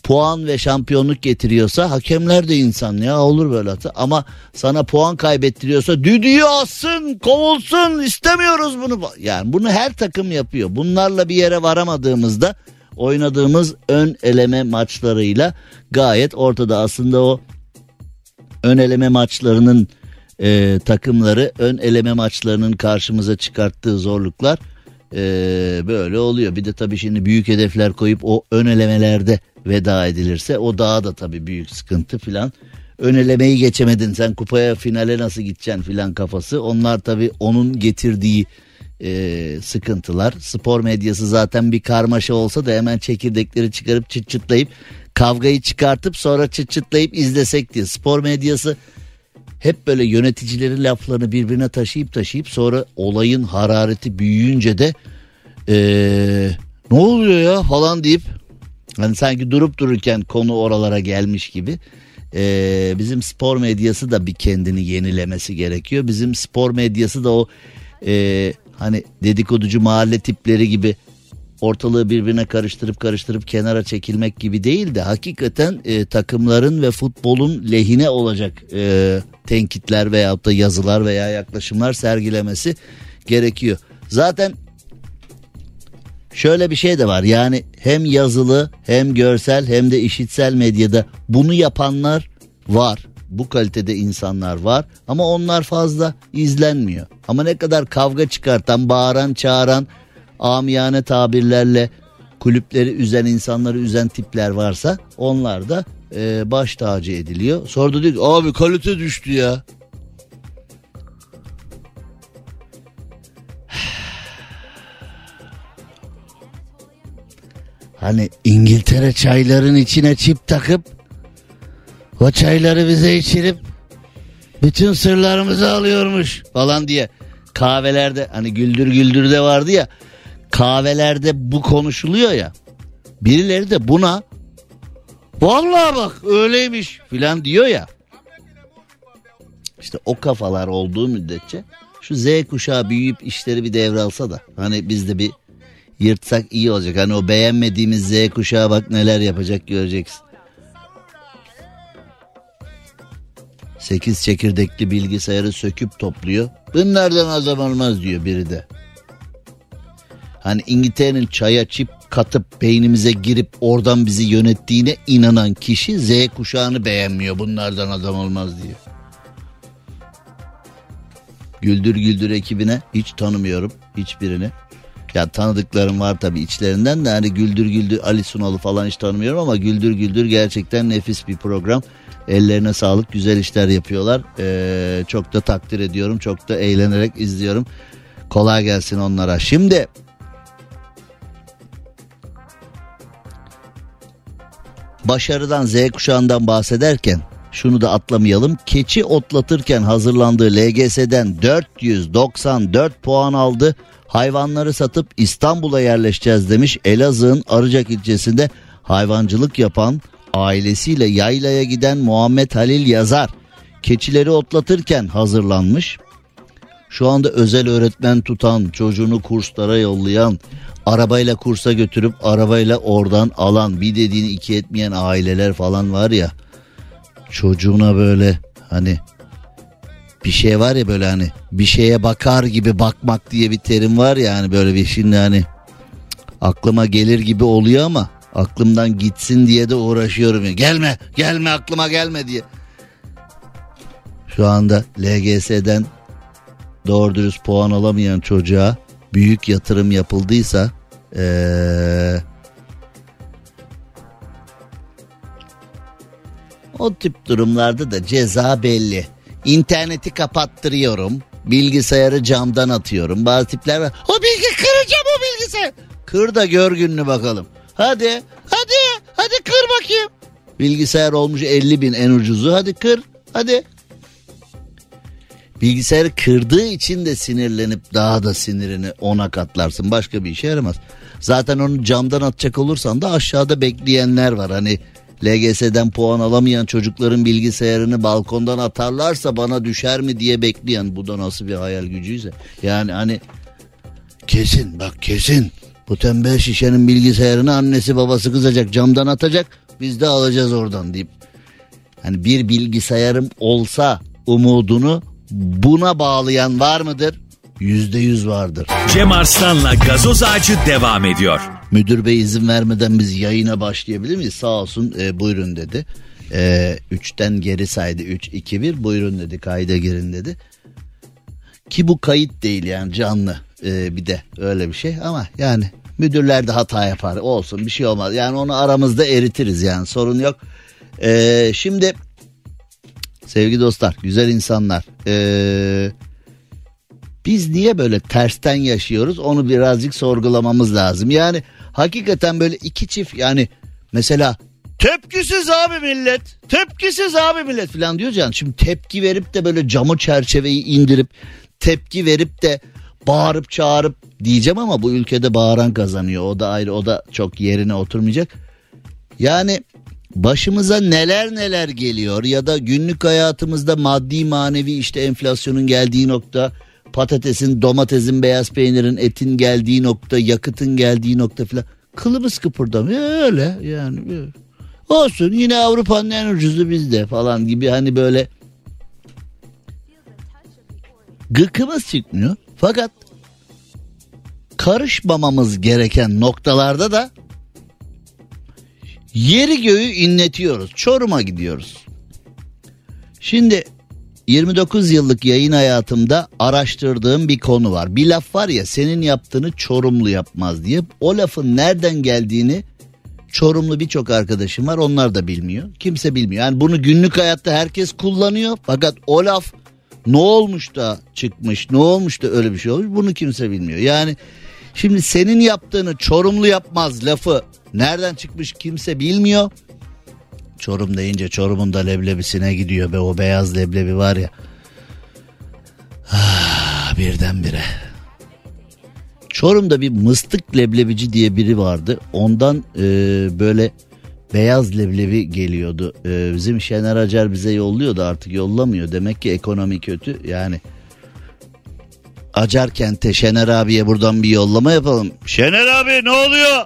puan ve şampiyonluk getiriyorsa hakemler de insan ya olur böyle hata. Ama sana puan kaybettiriyorsa düdüğü alsın kovulsun istemiyoruz bunu. Yani bunu her takım yapıyor. Bunlarla bir yere varamadığımızda oynadığımız ön eleme maçlarıyla gayet ortada aslında o ön eleme maçlarının e, takımları ön eleme maçlarının karşımıza çıkarttığı zorluklar e, böyle oluyor. Bir de tabii şimdi büyük hedefler koyup o ön elemelerde veda edilirse o daha da tabii büyük sıkıntı filan. Ön elemeyi geçemedin sen kupaya finale nasıl gideceksin filan kafası. Onlar tabii onun getirdiği e, sıkıntılar. Spor medyası zaten bir karmaşa olsa da hemen çekirdekleri çıkarıp çıt çıtlayıp kavgayı çıkartıp sonra çıt çıtlayıp izlesek diye. Spor medyası hep böyle yöneticilerin laflarını birbirine taşıyıp taşıyıp sonra olayın harareti büyüyünce de ee, ne oluyor ya falan deyip hani sanki durup dururken konu oralara gelmiş gibi ee, bizim spor medyası da bir kendini yenilemesi gerekiyor. Bizim spor medyası da o e, hani dedikoducu mahalle tipleri gibi ortalığı birbirine karıştırıp karıştırıp kenara çekilmek gibi değil de hakikaten e, takımların ve futbolun lehine olacak e, tenkitler veyahut da yazılar veya yaklaşımlar sergilemesi gerekiyor. Zaten şöyle bir şey de var yani hem yazılı hem görsel hem de işitsel medyada bunu yapanlar var. Bu kalitede insanlar var ama onlar fazla izlenmiyor. Ama ne kadar kavga çıkartan, bağıran, çağıran, amiyane tabirlerle kulüpleri üzen insanları üzen tipler varsa onlar da e, baş tacı ediliyor. Sonra da diyor ki abi kalite düştü ya. Hani İngiltere çayların içine çip takıp o çayları bize içirip bütün sırlarımızı alıyormuş falan diye kahvelerde hani güldür güldür de vardı ya kahvelerde bu konuşuluyor ya. Birileri de buna vallahi bak öyleymiş filan diyor ya. İşte o kafalar olduğu müddetçe şu Z kuşağı büyüyüp işleri bir devralsa da hani biz de bir yırtsak iyi olacak. Hani o beğenmediğimiz Z kuşağı bak neler yapacak göreceksin. 8 çekirdekli bilgisayarı söküp topluyor. Bunlardan adam olmaz diyor biri de. Hani İngiltere'nin çaya çip katıp beynimize girip oradan bizi yönettiğine inanan kişi Z kuşağını beğenmiyor. Bunlardan adam olmaz diyor. Güldür Güldür ekibine hiç tanımıyorum hiçbirini. Ya tanıdıklarım var tabii içlerinden de hani Güldür Güldür Ali Sunal'ı falan hiç tanımıyorum ama Güldür Güldür gerçekten nefis bir program. Ellerine sağlık güzel işler yapıyorlar. Ee, çok da takdir ediyorum çok da eğlenerek izliyorum. Kolay gelsin onlara. Şimdi başarıdan Z kuşağından bahsederken şunu da atlamayalım. Keçi otlatırken hazırlandığı LGS'den 494 puan aldı. Hayvanları satıp İstanbul'a yerleşeceğiz demiş. Elazığ'ın Arıcak ilçesinde hayvancılık yapan ailesiyle yaylaya giden Muhammed Halil Yazar keçileri otlatırken hazırlanmış. Şu anda özel öğretmen tutan, çocuğunu kurslara yollayan, arabayla kursa götürüp arabayla oradan alan, bir dediğini iki etmeyen aileler falan var ya. Çocuğuna böyle hani bir şey var ya böyle hani bir şeye bakar gibi bakmak diye bir terim var ya hani böyle bir şimdi hani aklıma gelir gibi oluyor ama aklımdan gitsin diye de uğraşıyorum. Gelme gelme aklıma gelme diye. Şu anda LGS'den doğru dürüst puan alamayan çocuğa büyük yatırım yapıldıysa ee, o tip durumlarda da ceza belli. İnterneti kapattırıyorum. Bilgisayarı camdan atıyorum. Bazı tipler var. O bilgi kıracağım o bilgisayar. Kır da gör gününü bakalım. Hadi hadi hadi kır bakayım. Bilgisayar olmuş 50 bin en ucuzu. Hadi kır hadi. Bilgisayarı kırdığı için de sinirlenip daha da sinirini ona katlarsın. Başka bir işe yaramaz. Zaten onu camdan atacak olursan da aşağıda bekleyenler var. Hani LGS'den puan alamayan çocukların bilgisayarını balkondan atarlarsa bana düşer mi diye bekleyen. Bu da nasıl bir hayal gücüyse. Yani hani kesin bak kesin. Bu tembel şişenin bilgisayarını annesi babası kızacak camdan atacak. Biz de alacağız oradan deyip. Hani bir bilgisayarım olsa umudunu buna bağlayan var mıdır? Yüzde yüz vardır. Cem Arslan'la gazoz ağacı devam ediyor. Müdür bey izin vermeden biz yayına başlayabilir miyiz? Sağ olsun e, buyurun dedi. E, üçten geri saydı. Üç, iki, bir buyurun dedi kayda girin dedi. Ki bu kayıt değil yani canlı e, bir de öyle bir şey ama yani müdürler de hata yapar olsun bir şey olmaz. Yani onu aramızda eritiriz yani sorun yok. E, şimdi sevgili dostlar güzel insanlar e, biz niye böyle tersten yaşıyoruz onu birazcık sorgulamamız lazım. Yani hakikaten böyle iki çift yani mesela tepkisiz abi millet tepkisiz abi millet falan diyor yani şimdi tepki verip de böyle camı çerçeveyi indirip tepki verip de bağırıp çağırıp diyeceğim ama bu ülkede bağıran kazanıyor o da ayrı o da çok yerine oturmayacak. Yani başımıza neler neler geliyor ya da günlük hayatımızda maddi manevi işte enflasyonun geldiği nokta patatesin, domatesin, beyaz peynirin, etin geldiği nokta, yakıtın geldiği nokta filan. Kılımız kıpırdamıyor öyle yani. Olsun yine Avrupa'nın en ucuzu bizde falan gibi hani böyle gıkımız çıkmıyor. Fakat karışmamamız gereken noktalarda da yeri göğü inletiyoruz. Çorum'a gidiyoruz. Şimdi 29 yıllık yayın hayatımda araştırdığım bir konu var. Bir laf var ya senin yaptığını Çorumlu yapmaz diye. O lafın nereden geldiğini Çorumlu birçok arkadaşım var onlar da bilmiyor. Kimse bilmiyor. Yani bunu günlük hayatta herkes kullanıyor. Fakat o laf ne olmuş da çıkmış ne olmuş da öyle bir şey olmuş bunu kimse bilmiyor. Yani şimdi senin yaptığını Çorumlu yapmaz lafı nereden çıkmış kimse bilmiyor. Çorum deyince Çorum'un da leblebisine gidiyor be o beyaz leblebi var ya. Ah, birdenbire. Çorum'da bir mıstık leblebici diye biri vardı. Ondan e, böyle beyaz leblebi geliyordu. E, bizim Şener Acar bize yolluyordu artık yollamıyor. Demek ki ekonomi kötü yani. Acar kente Şener abiye buradan bir yollama yapalım. Şener abi ne oluyor?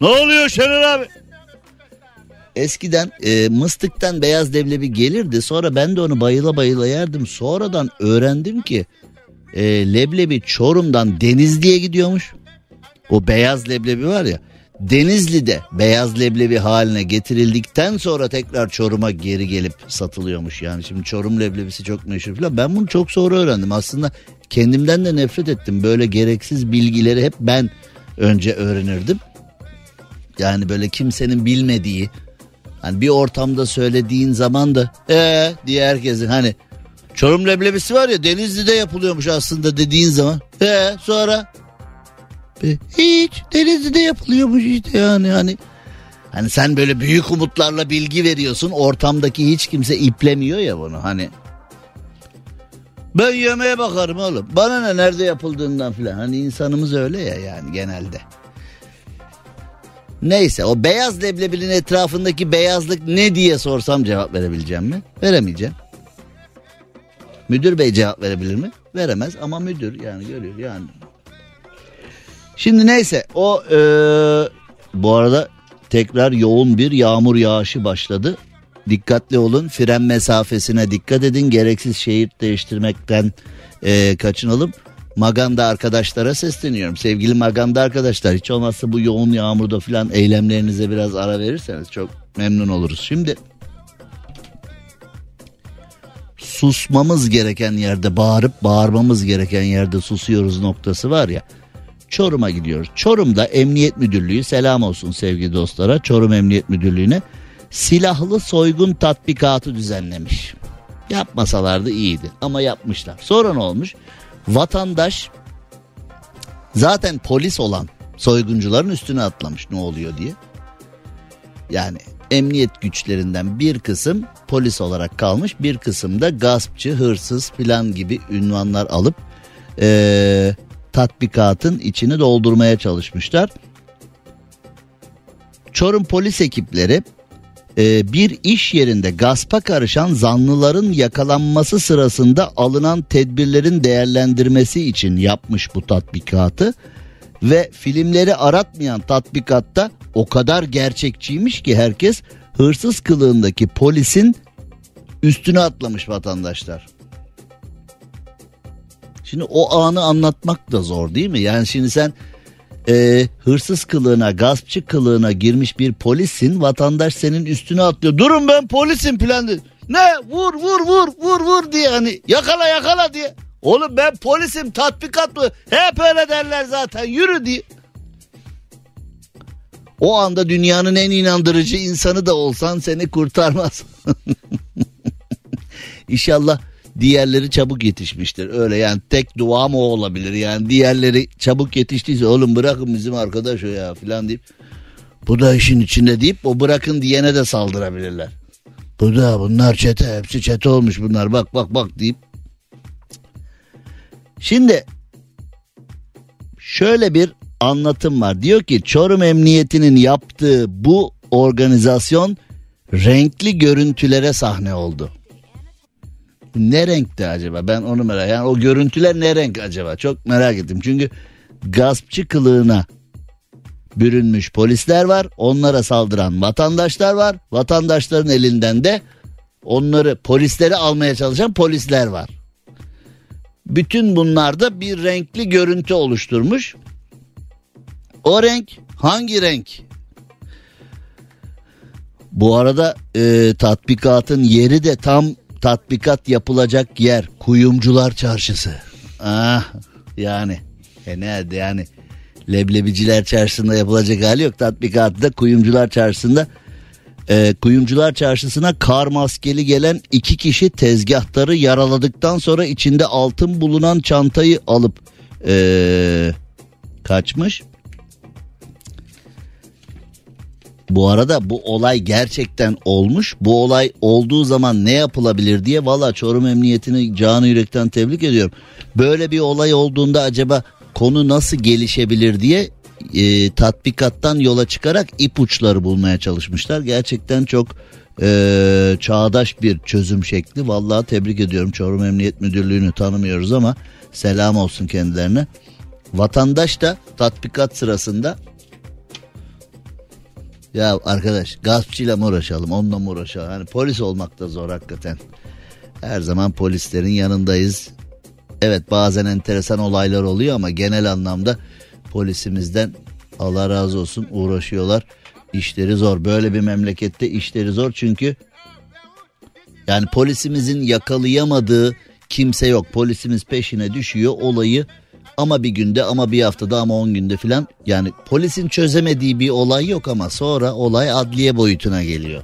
Ne oluyor Şener abi? Eskiden e, mıstıktan beyaz leblebi gelirdi. Sonra ben de onu bayıla bayıla yerdim. Sonradan öğrendim ki e, leblebi Çorum'dan Denizli'ye gidiyormuş. O beyaz leblebi var ya. Denizli'de beyaz leblebi haline getirildikten sonra tekrar Çorum'a geri gelip satılıyormuş. Yani şimdi Çorum leblebisi çok meşhur falan. Ben bunu çok sonra öğrendim. Aslında kendimden de nefret ettim. Böyle gereksiz bilgileri hep ben önce öğrenirdim. Yani böyle kimsenin bilmediği Hani bir ortamda söylediğin zaman da ee diye herkesin hani Çorum leblebisi var ya Denizli'de yapılıyormuş aslında dediğin zaman. Ee sonra hiç Denizli'de yapılıyormuş işte yani hani hani sen böyle büyük umutlarla bilgi veriyorsun ortamdaki hiç kimse iplemiyor ya bunu hani ben yemeğe bakarım oğlum. Bana ne nerede yapıldığından filan. Hani insanımız öyle ya yani genelde. Neyse o beyaz leblebinin etrafındaki beyazlık ne diye sorsam cevap verebileceğim mi? Veremeyeceğim. Müdür bey cevap verebilir mi? Veremez ama müdür yani görüyor yani. Şimdi neyse o eee, bu arada tekrar yoğun bir yağmur yağışı başladı. dikkatli olun. Fren mesafesine dikkat edin. Gereksiz şehir değiştirmekten e, kaçınalım. Maganda arkadaşlara sesleniyorum. Sevgili Maganda arkadaşlar hiç olmazsa bu yoğun yağmurda falan eylemlerinize biraz ara verirseniz çok memnun oluruz. Şimdi susmamız gereken yerde bağırıp bağırmamız gereken yerde susuyoruz noktası var ya. Çorum'a gidiyoruz. Çorum'da Emniyet Müdürlüğü selam olsun sevgili dostlara. Çorum Emniyet Müdürlüğü'ne silahlı soygun tatbikatı düzenlemiş. Yapmasalardı iyiydi ama yapmışlar. Sonra ne olmuş? Vatandaş zaten polis olan soyguncuların üstüne atlamış ne oluyor diye. Yani emniyet güçlerinden bir kısım polis olarak kalmış bir kısım da gaspçı, hırsız filan gibi ünvanlar alıp ee, tatbikatın içini doldurmaya çalışmışlar. Çorum polis ekipleri e, bir iş yerinde gaspa karışan zanlıların yakalanması sırasında alınan tedbirlerin değerlendirmesi için yapmış bu tatbikatı ve filmleri aratmayan tatbikatta o kadar gerçekçiymiş ki herkes hırsız kılığındaki polisin üstüne atlamış vatandaşlar. Şimdi o anı anlatmak da zor değil mi? Yani şimdi sen e, hırsız kılığına, gaspçı kılığına girmiş bir polissin. Vatandaş senin üstüne atlıyor. Durun ben polisim diyor. Ne vur vur vur vur vur diye hani yakala yakala diye. Oğlum ben polisim tatbikat mı? Hep öyle derler zaten yürü diye. O anda dünyanın en inandırıcı insanı da olsan seni kurtarmaz. İnşallah diğerleri çabuk yetişmiştir. Öyle yani tek duam o olabilir. Yani diğerleri çabuk yetiştiyse oğlum bırakın bizim arkadaş o ya filan deyip bu da işin içinde deyip o bırakın diyene de saldırabilirler. Bu da bunlar çete hepsi çete olmuş bunlar bak bak bak deyip. Şimdi şöyle bir anlatım var. Diyor ki Çorum Emniyeti'nin yaptığı bu organizasyon renkli görüntülere sahne oldu. Ne renkti acaba? Ben onu merak Yani o görüntüler ne renk acaba? Çok merak ettim. Çünkü gaspçı kılığına bürünmüş polisler var. Onlara saldıran vatandaşlar var. Vatandaşların elinden de onları polisleri almaya çalışan polisler var. Bütün bunlarda bir renkli görüntü oluşturmuş. O renk hangi renk? Bu arada e, tatbikatın yeri de tam tatbikat yapılacak yer kuyumcular çarşısı. Ah yani e nerede yani leblebiciler çarşısında yapılacak hali yok tatbikatı da kuyumcular çarşısında e, kuyumcular çarşısına kar maskeli gelen iki kişi tezgahtarı yaraladıktan sonra içinde altın bulunan çantayı alıp e, kaçmış. Bu arada bu olay gerçekten olmuş. Bu olay olduğu zaman ne yapılabilir diye valla Çorum Emniyetini canı yürekten tebrik ediyorum. Böyle bir olay olduğunda acaba konu nasıl gelişebilir diye e, tatbikattan yola çıkarak ipuçları bulmaya çalışmışlar. Gerçekten çok e, çağdaş bir çözüm şekli. Vallahi tebrik ediyorum Çorum Emniyet Müdürlüğü'nü tanımıyoruz ama selam olsun kendilerine. Vatandaş da tatbikat sırasında ya arkadaş gaspçıyla mı uğraşalım onunla mı uğraşalım? Hani polis olmak da zor hakikaten. Her zaman polislerin yanındayız. Evet bazen enteresan olaylar oluyor ama genel anlamda polisimizden Allah razı olsun uğraşıyorlar. İşleri zor. Böyle bir memlekette işleri zor çünkü yani polisimizin yakalayamadığı kimse yok. Polisimiz peşine düşüyor olayı ama bir günde ama bir haftada ama on günde filan yani polisin çözemediği bir olay yok ama sonra olay adliye boyutuna geliyor.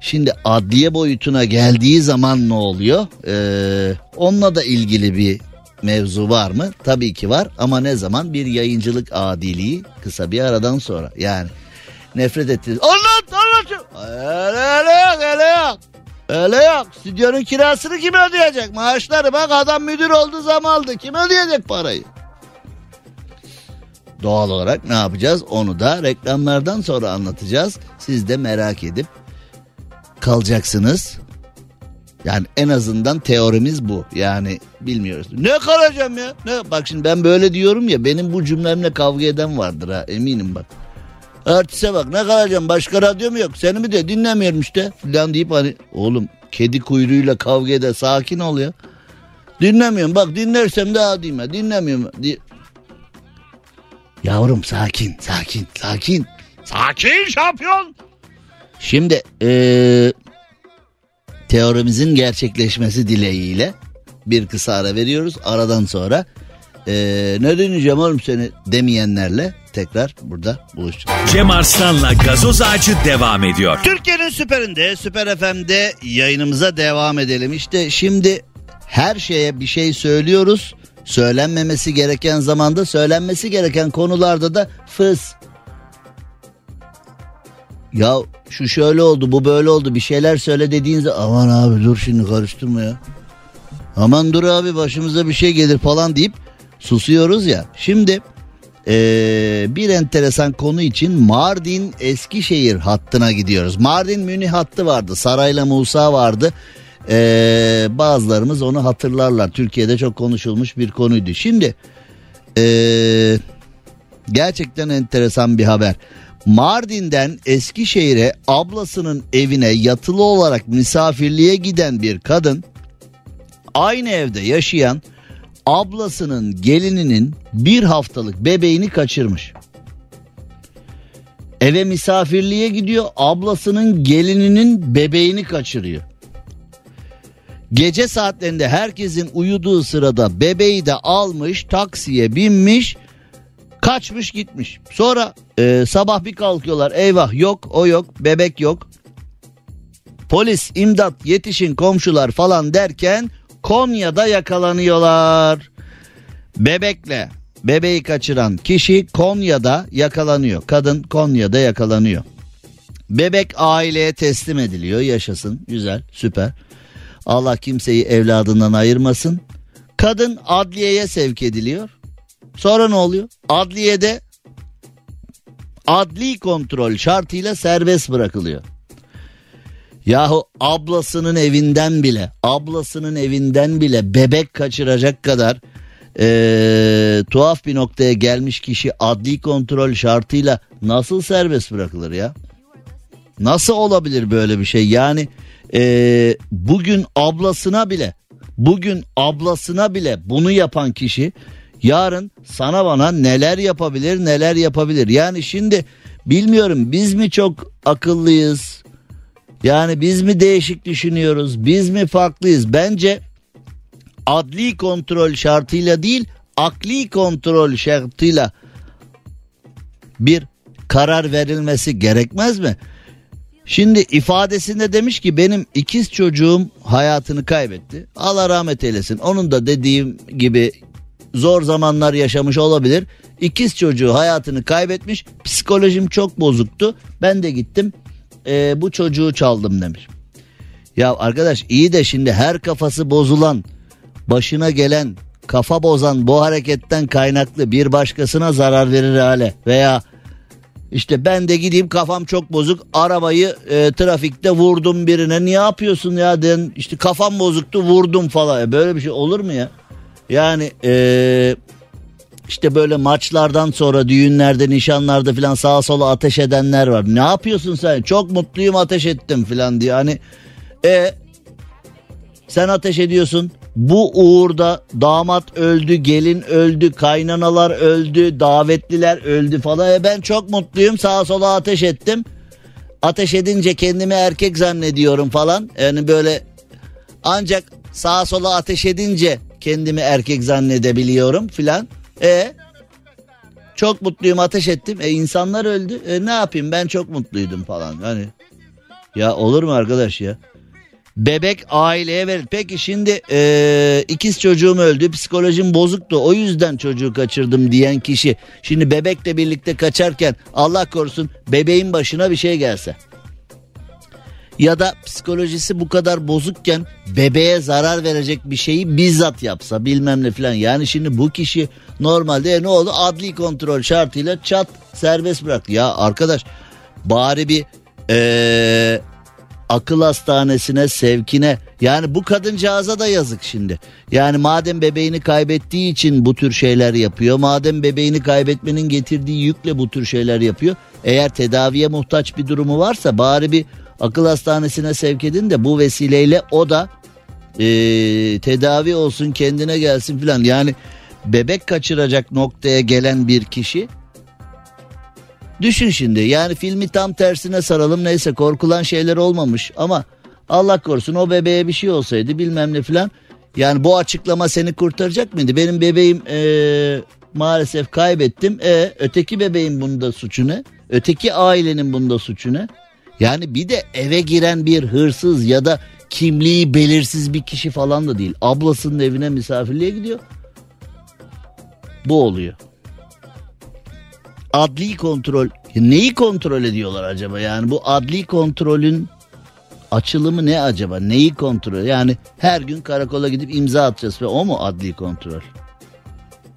Şimdi adliye boyutuna geldiği zaman ne oluyor? Ee, onunla da ilgili bir mevzu var mı? Tabii ki var ama ne zaman? Bir yayıncılık adiliği kısa bir aradan sonra. Yani nefret ettiniz. Anlat anlat. Öyle yok öyle yok. Öyle yok. Stüdyonun kirasını kim ödeyecek? Maaşları bak adam müdür oldu zam aldı. Kim ödeyecek parayı? Doğal olarak ne yapacağız? Onu da reklamlardan sonra anlatacağız. Siz de merak edip kalacaksınız. Yani en azından teorimiz bu. Yani bilmiyoruz. Ne kalacağım ya? Ne? Bak şimdi ben böyle diyorum ya benim bu cümlemle kavga eden vardır ha eminim bak. Artiste bak ne kalacağım başka radyo mu yok seni mi de dinlemiyorum işte filan deyip hani oğlum kedi kuyruğuyla kavga eder sakin ol ya. Dinlemiyorum bak dinlersem daha diyeyim dinlemiyorum. Di Yavrum sakin sakin sakin. Sakin şampiyon. Şimdi ee, teoremizin gerçekleşmesi dileğiyle bir kısa ara veriyoruz. Aradan sonra ee, ne dinleyeceğim oğlum seni demeyenlerle tekrar burada buluşacağız. Cem Arslan'la gazoz ağacı devam ediyor. Türkiye'nin süperinde, Süper FM'de yayınımıza devam edelim. İşte şimdi her şeye bir şey söylüyoruz. Söylenmemesi gereken zamanda söylenmesi gereken konularda da fıs. Ya şu şöyle oldu bu böyle oldu bir şeyler söyle dediğinizde aman abi dur şimdi karıştırma ya. Aman dur abi başımıza bir şey gelir falan deyip susuyoruz ya. Şimdi ee, bir enteresan konu için Mardin Eskişehir hattına gidiyoruz. Mardin Münih hattı vardı. Sarayla Musa vardı. Ee, bazılarımız onu hatırlarlar. Türkiye'de çok konuşulmuş bir konuydu. Şimdi ee, gerçekten enteresan bir haber. Mardin'den Eskişehir'e ablasının evine yatılı olarak misafirliğe giden bir kadın aynı evde yaşayan ablasının gelininin bir haftalık bebeğini kaçırmış. Eve misafirliğe gidiyor ablasının gelininin bebeğini kaçırıyor. Gece saatlerinde herkesin uyuduğu sırada bebeği de almış taksiye binmiş kaçmış gitmiş. Sonra e, sabah bir kalkıyorlar eyvah yok o yok bebek yok. Polis imdat yetişin komşular falan derken Konya'da yakalanıyorlar. Bebekle bebeği kaçıran kişi Konya'da yakalanıyor. Kadın Konya'da yakalanıyor. Bebek aileye teslim ediliyor. Yaşasın. Güzel, süper. Allah kimseyi evladından ayırmasın. Kadın adliyeye sevk ediliyor. Sonra ne oluyor? Adliyede adli kontrol şartıyla serbest bırakılıyor. Yahu ablasının evinden bile ablasının evinden bile bebek kaçıracak kadar ee, tuhaf bir noktaya gelmiş kişi adli kontrol şartıyla nasıl serbest bırakılır ya? Nasıl olabilir böyle bir şey? Yani ee, bugün ablasına bile bugün ablasına bile bunu yapan kişi yarın sana bana neler yapabilir neler yapabilir. Yani şimdi bilmiyorum biz mi çok akıllıyız yani biz mi değişik düşünüyoruz? Biz mi farklıyız? Bence adli kontrol şartıyla değil, akli kontrol şartıyla bir karar verilmesi gerekmez mi? Şimdi ifadesinde demiş ki benim ikiz çocuğum hayatını kaybetti. Allah rahmet eylesin. Onun da dediğim gibi zor zamanlar yaşamış olabilir. İkiz çocuğu hayatını kaybetmiş. Psikolojim çok bozuktu. Ben de gittim e, bu çocuğu çaldım demiş. Ya arkadaş iyi de şimdi her kafası bozulan, başına gelen, kafa bozan bu hareketten kaynaklı bir başkasına zarar verir hale. Veya işte ben de gideyim kafam çok bozuk arabayı e, trafikte vurdum birine niye yapıyorsun ya? den işte kafam bozuktu vurdum falan. E, böyle bir şey olur mu ya? Yani e, işte böyle maçlardan sonra düğünlerde nişanlarda filan sağa sola ateş edenler var. Ne yapıyorsun sen? Çok mutluyum ateş ettim filan diye. Hani e sen ateş ediyorsun. Bu uğurda damat öldü, gelin öldü, kaynanalar öldü, davetliler öldü falan. E ben çok mutluyum sağa sola ateş ettim. Ateş edince kendimi erkek zannediyorum falan. Yani böyle ancak sağa sola ateş edince kendimi erkek zannedebiliyorum filan. E çok mutluyum ateş ettim. E insanlar öldü. E ne yapayım ben çok mutluydum falan. Hani ya olur mu arkadaş ya? Bebek aileye verir. Peki şimdi e, ikiz çocuğum öldü psikolojim bozuktu o yüzden çocuğu kaçırdım diyen kişi şimdi bebekle birlikte kaçarken Allah korusun bebeğin başına bir şey gelse ya da psikolojisi bu kadar bozukken bebeğe zarar verecek bir şeyi bizzat yapsa bilmem ne falan. Yani şimdi bu kişi normalde ne oldu adli kontrol şartıyla çat serbest bıraktı. Ya arkadaş bari bir ee, akıl hastanesine sevkine yani bu kadıncağıza da yazık şimdi. Yani madem bebeğini kaybettiği için bu tür şeyler yapıyor. Madem bebeğini kaybetmenin getirdiği yükle bu tür şeyler yapıyor. Eğer tedaviye muhtaç bir durumu varsa bari bir akıl hastanesine sevk edin de bu vesileyle o da e, tedavi olsun kendine gelsin filan. Yani bebek kaçıracak noktaya gelen bir kişi Düşün şimdi yani filmi tam tersine saralım neyse korkulan şeyler olmamış ama Allah korusun o bebeğe bir şey olsaydı bilmem ne filan. Yani bu açıklama seni kurtaracak mıydı? Benim bebeğim ee, maalesef kaybettim. E öteki bebeğin bunda suçu ne? Öteki ailenin bunda suçu ne? Yani bir de eve giren bir hırsız ya da kimliği belirsiz bir kişi falan da değil. Ablasının evine misafirliğe gidiyor. Bu oluyor adli kontrol neyi kontrol ediyorlar acaba yani bu adli kontrolün açılımı ne acaba neyi kontrol yani her gün karakola gidip imza atacağız ve o mu adli kontrol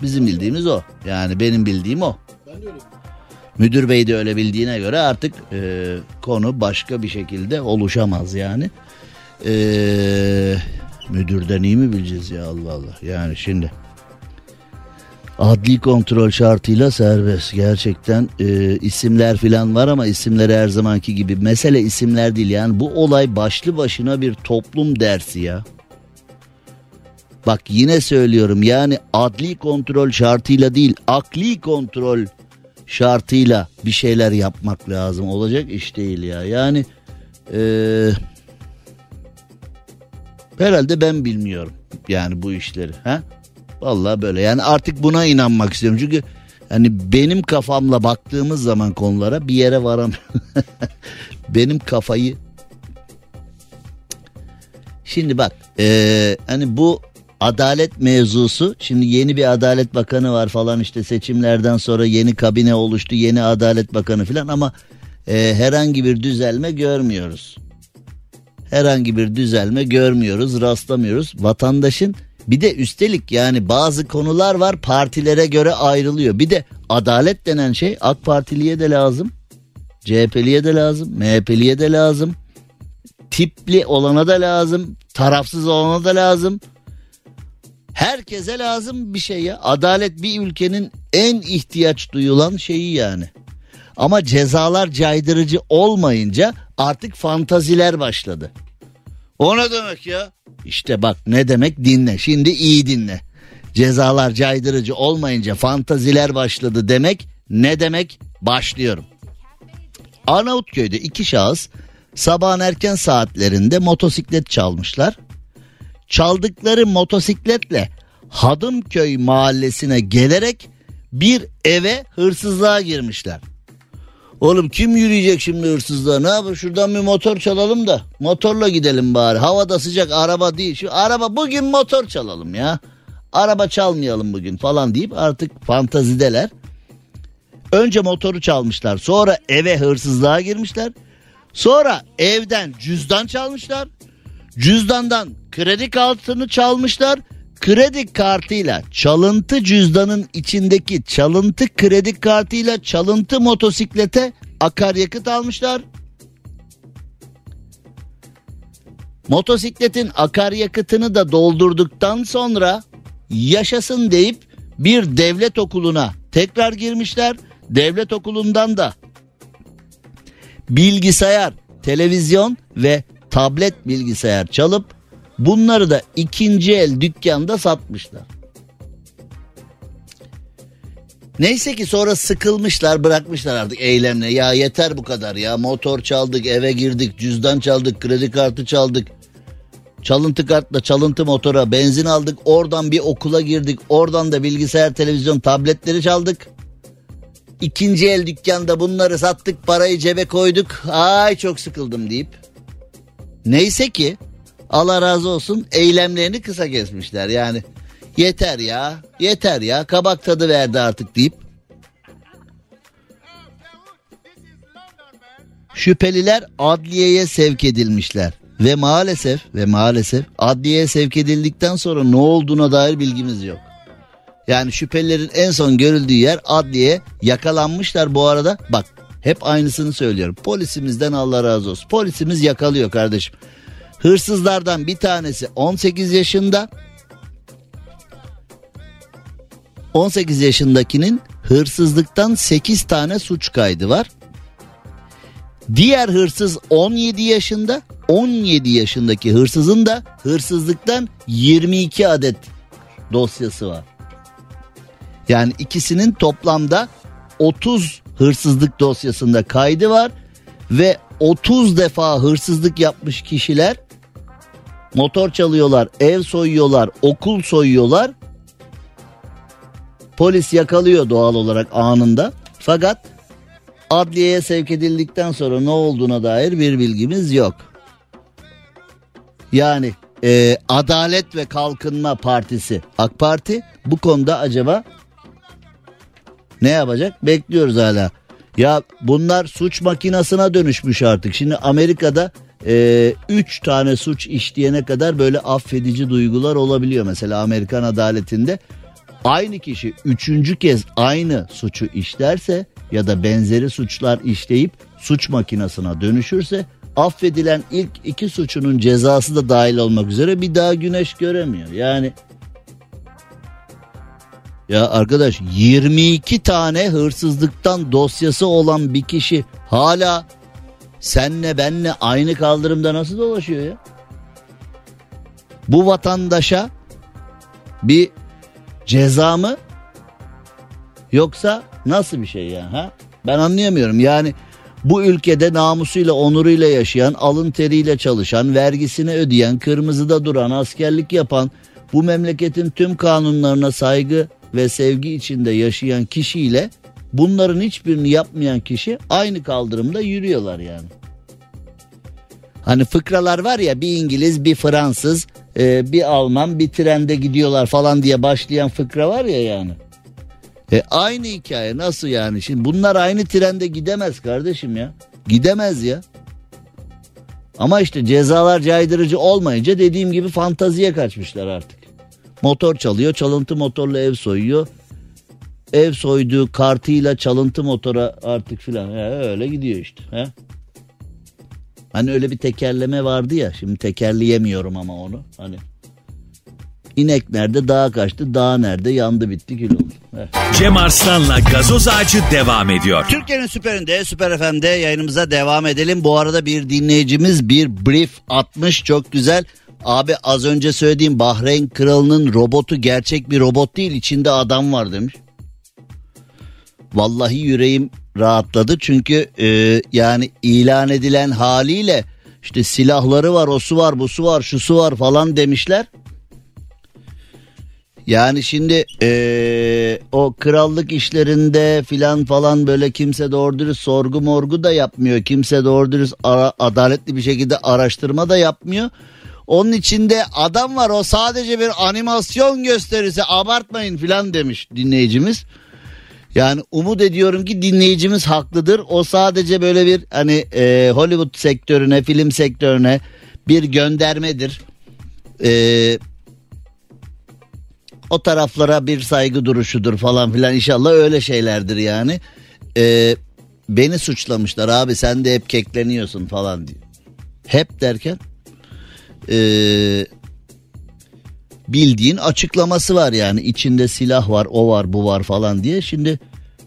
bizim bildiğimiz o yani benim bildiğim o Ben de öyle. Müdür bey de öyle bildiğine göre artık e, konu başka bir şekilde oluşamaz yani e, müdürden iyi mi bileceğiz ya Allah Allah yani şimdi Adli kontrol şartıyla serbest. Gerçekten e, isimler filan var ama isimleri her zamanki gibi. Mesele isimler değil yani bu olay başlı başına bir toplum dersi ya. Bak yine söylüyorum yani adli kontrol şartıyla değil akli kontrol şartıyla bir şeyler yapmak lazım. Olacak iş değil ya. Yani e, herhalde ben bilmiyorum yani bu işleri. Ha? Vallahi böyle yani artık buna inanmak istiyorum. Çünkü yani benim kafamla baktığımız zaman konulara bir yere varam. benim kafayı Şimdi bak ee, hani bu adalet mevzusu şimdi yeni bir adalet bakanı var falan işte seçimlerden sonra yeni kabine oluştu yeni adalet bakanı falan ama e, herhangi bir düzelme görmüyoruz. Herhangi bir düzelme görmüyoruz rastlamıyoruz vatandaşın bir de üstelik yani bazı konular var partilere göre ayrılıyor. Bir de adalet denen şey AK Partiliye de lazım. CHP'liye de lazım. MHP'liye de lazım. Tipli olana da lazım. Tarafsız olana da lazım. Herkese lazım bir şey ya. Adalet bir ülkenin en ihtiyaç duyulan şeyi yani. Ama cezalar caydırıcı olmayınca artık fantaziler başladı. O ne demek ya? İşte bak ne demek dinle. Şimdi iyi dinle. Cezalar caydırıcı olmayınca fantaziler başladı demek ne demek? Başlıyorum. Arnavutköy'de iki şahıs sabahın erken saatlerinde motosiklet çalmışlar. Çaldıkları motosikletle Hadımköy mahallesine gelerek bir eve hırsızlığa girmişler. Oğlum kim yürüyecek şimdi hırsızlığa ne yapalım şuradan bir motor çalalım da motorla gidelim bari. Havada sıcak araba değil şu araba bugün motor çalalım ya. Araba çalmayalım bugün falan deyip artık fantazideler. Önce motoru çalmışlar sonra eve hırsızlığa girmişler. Sonra evden cüzdan çalmışlar. Cüzdandan kredi kartını çalmışlar. Kredi kartıyla çalıntı cüzdanın içindeki çalıntı kredi kartıyla çalıntı motosiklete akaryakıt almışlar. Motosikletin akaryakıtını da doldurduktan sonra yaşasın deyip bir devlet okuluna tekrar girmişler. Devlet okulundan da bilgisayar, televizyon ve tablet bilgisayar çalıp bunları da ikinci el dükkanda satmışlar. Neyse ki sonra sıkılmışlar bırakmışlar artık eylemle. Ya yeter bu kadar ya motor çaldık eve girdik cüzdan çaldık kredi kartı çaldık. Çalıntı kartla çalıntı motora benzin aldık oradan bir okula girdik oradan da bilgisayar televizyon tabletleri çaldık. İkinci el dükkanda bunları sattık parayı cebe koyduk ay çok sıkıldım deyip. Neyse ki Allah razı olsun eylemlerini kısa kesmişler yani. Yeter ya yeter ya kabak tadı verdi artık deyip. Şüpheliler adliyeye sevk edilmişler. Ve maalesef ve maalesef adliyeye sevk edildikten sonra ne olduğuna dair bilgimiz yok. Yani şüphelilerin en son görüldüğü yer adliye yakalanmışlar bu arada. Bak Hep aynısını söylüyorum. Polisimizden Allah razı olsun. Polisimiz yakalıyor kardeşim. Hırsızlardan bir tanesi 18 yaşında. 18 yaşındakinin hırsızlıktan 8 tane suç kaydı var. Diğer hırsız 17 yaşında. 17 yaşındaki hırsızın da hırsızlıktan 22 adet dosyası var. Yani ikisinin toplamda 30 hırsızlık dosyasında kaydı var ve 30 defa hırsızlık yapmış kişiler motor çalıyorlar, ev soyuyorlar, okul soyuyorlar. Polis yakalıyor doğal olarak anında. Fakat adliyeye sevk edildikten sonra ne olduğuna dair bir bilgimiz yok. Yani e, Adalet ve Kalkınma Partisi AK Parti bu konuda acaba ne yapacak? Bekliyoruz hala. Ya bunlar suç makinasına dönüşmüş artık. Şimdi Amerika'da 3 e, üç tane suç işleyene kadar böyle affedici duygular olabiliyor. Mesela Amerikan adaletinde aynı kişi üçüncü kez aynı suçu işlerse ya da benzeri suçlar işleyip suç makinasına dönüşürse affedilen ilk iki suçunun cezası da dahil olmak üzere bir daha güneş göremiyor. Yani ya arkadaş 22 tane hırsızlıktan dosyası olan bir kişi hala senle benle aynı kaldırımda nasıl dolaşıyor ya? Bu vatandaşa bir ceza mı yoksa nasıl bir şey ya ha? Ben anlayamıyorum yani bu ülkede namusuyla onuruyla yaşayan, alın teriyle çalışan, vergisini ödeyen, kırmızıda duran, askerlik yapan, bu memleketin tüm kanunlarına saygı ve sevgi içinde yaşayan kişiyle bunların hiçbirini yapmayan kişi aynı kaldırımda yürüyorlar yani. Hani fıkralar var ya bir İngiliz bir Fransız e, bir Alman bir trende gidiyorlar falan diye başlayan fıkra var ya yani. E aynı hikaye nasıl yani şimdi bunlar aynı trende gidemez kardeşim ya. Gidemez ya. Ama işte cezalar caydırıcı olmayınca dediğim gibi fantaziye kaçmışlar artık. Motor çalıyor çalıntı motorla ev soyuyor. Ev soyduğu kartıyla çalıntı motora artık filan öyle gidiyor işte. He? Hani öyle bir tekerleme vardı ya şimdi tekerleyemiyorum ama onu. Hani İnek nerede dağa kaçtı dağ nerede yandı bitti kül oldu. Heh. Cem Arslan'la gazoz ağacı devam ediyor. Türkiye'nin süperinde Süper FM'de yayınımıza devam edelim. Bu arada bir dinleyicimiz bir brief atmış çok güzel. Abi az önce söylediğim Bahreyn kralının robotu gerçek bir robot değil içinde adam var demiş. Vallahi yüreğim rahatladı çünkü e, yani ilan edilen haliyle işte silahları var, o su var, bu su var, şu su var falan demişler. Yani şimdi ee, o krallık işlerinde filan falan böyle kimse doğru dürüst sorgu morgu da yapmıyor. Kimse doğru dürüst ara, adaletli bir şekilde araştırma da yapmıyor. Onun içinde adam var o sadece bir animasyon gösterisi abartmayın filan demiş dinleyicimiz. Yani umut ediyorum ki dinleyicimiz haklıdır. O sadece böyle bir hani e, Hollywood sektörüne, film sektörüne bir göndermedir. Eee o taraflara bir saygı duruşudur falan filan inşallah öyle şeylerdir yani. Ee, beni suçlamışlar abi sen de hep kekleniyorsun falan diye. Hep derken ee, bildiğin açıklaması var yani içinde silah var o var bu var falan diye. Şimdi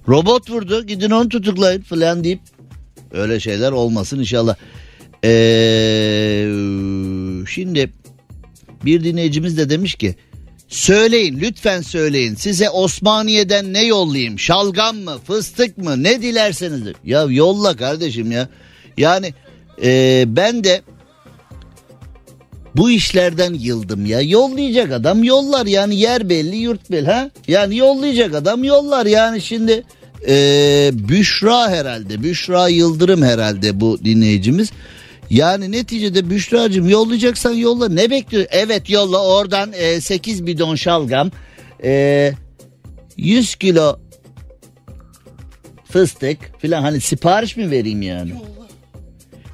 robot vurdu gidin onu tutuklayın falan deyip öyle şeyler olmasın inşallah. Ee, şimdi bir dinleyicimiz de demiş ki Söyleyin lütfen söyleyin size Osmaniye'den ne yollayayım şalgam mı fıstık mı ne dilerseniz. Ya yolla kardeşim ya. Yani e, ben de bu işlerden yıldım ya. Yollayacak adam yollar yani yer belli yurt belli ha. Yani yollayacak adam yollar yani şimdi e, Büşra herhalde Büşra Yıldırım herhalde bu dinleyicimiz. Yani neticede Büşra'cığım yollayacaksan yolla ne bekliyor? Evet yolla oradan e, 8 bidon şalgam e, 100 kilo fıstık filan hani sipariş mi vereyim yani? Yolla.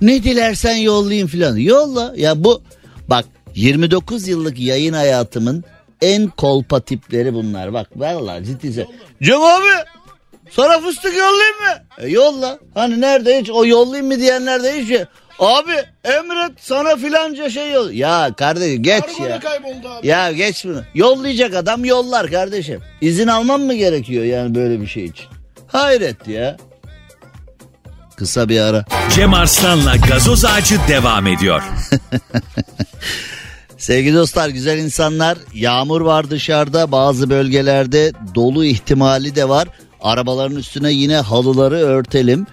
Ne dilersen yollayayım filan. Yolla ya bu bak 29 yıllık yayın hayatımın en kolpa tipleri bunlar. Bak vallahi ciddi. Cem abi Sana fıstık yollayayım mı? E yolla. Hani nerede hiç o yollayayım mı diyenler de hiç. Abi emret sana filanca şey yol. Ya kardeşim geç Arabada ya. kayboldu abi. Ya geç bunu. Yollayacak adam yollar kardeşim. İzin almam mı gerekiyor yani böyle bir şey için? Hayret ya. Kısa bir ara. Cem Arslan'la gazoz ağacı devam ediyor. Sevgili dostlar güzel insanlar yağmur var dışarıda bazı bölgelerde dolu ihtimali de var. Arabaların üstüne yine halıları örtelim.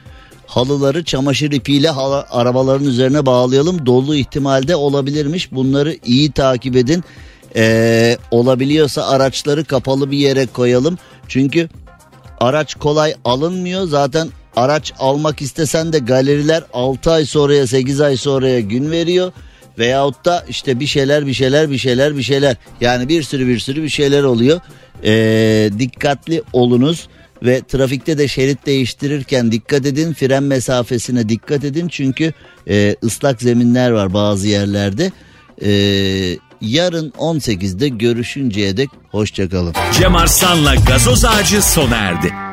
Halıları çamaşır ipiyle hala- arabaların üzerine bağlayalım. Dolu ihtimalde olabilirmiş. Bunları iyi takip edin. Ee, olabiliyorsa araçları kapalı bir yere koyalım. Çünkü araç kolay alınmıyor. Zaten araç almak istesen de galeriler 6 ay sonraya 8 ay sonraya gün veriyor. Veyahut da işte bir şeyler bir şeyler bir şeyler bir şeyler. Yani bir sürü bir sürü bir şeyler oluyor. Ee, dikkatli olunuz ve trafikte de şerit değiştirirken dikkat edin. Fren mesafesine dikkat edin. Çünkü e, ıslak zeminler var bazı yerlerde. Ee, yarın 18'de görüşünceye dek hoşçakalın. Cem Arslan'la gazoz ağacı sona erdi.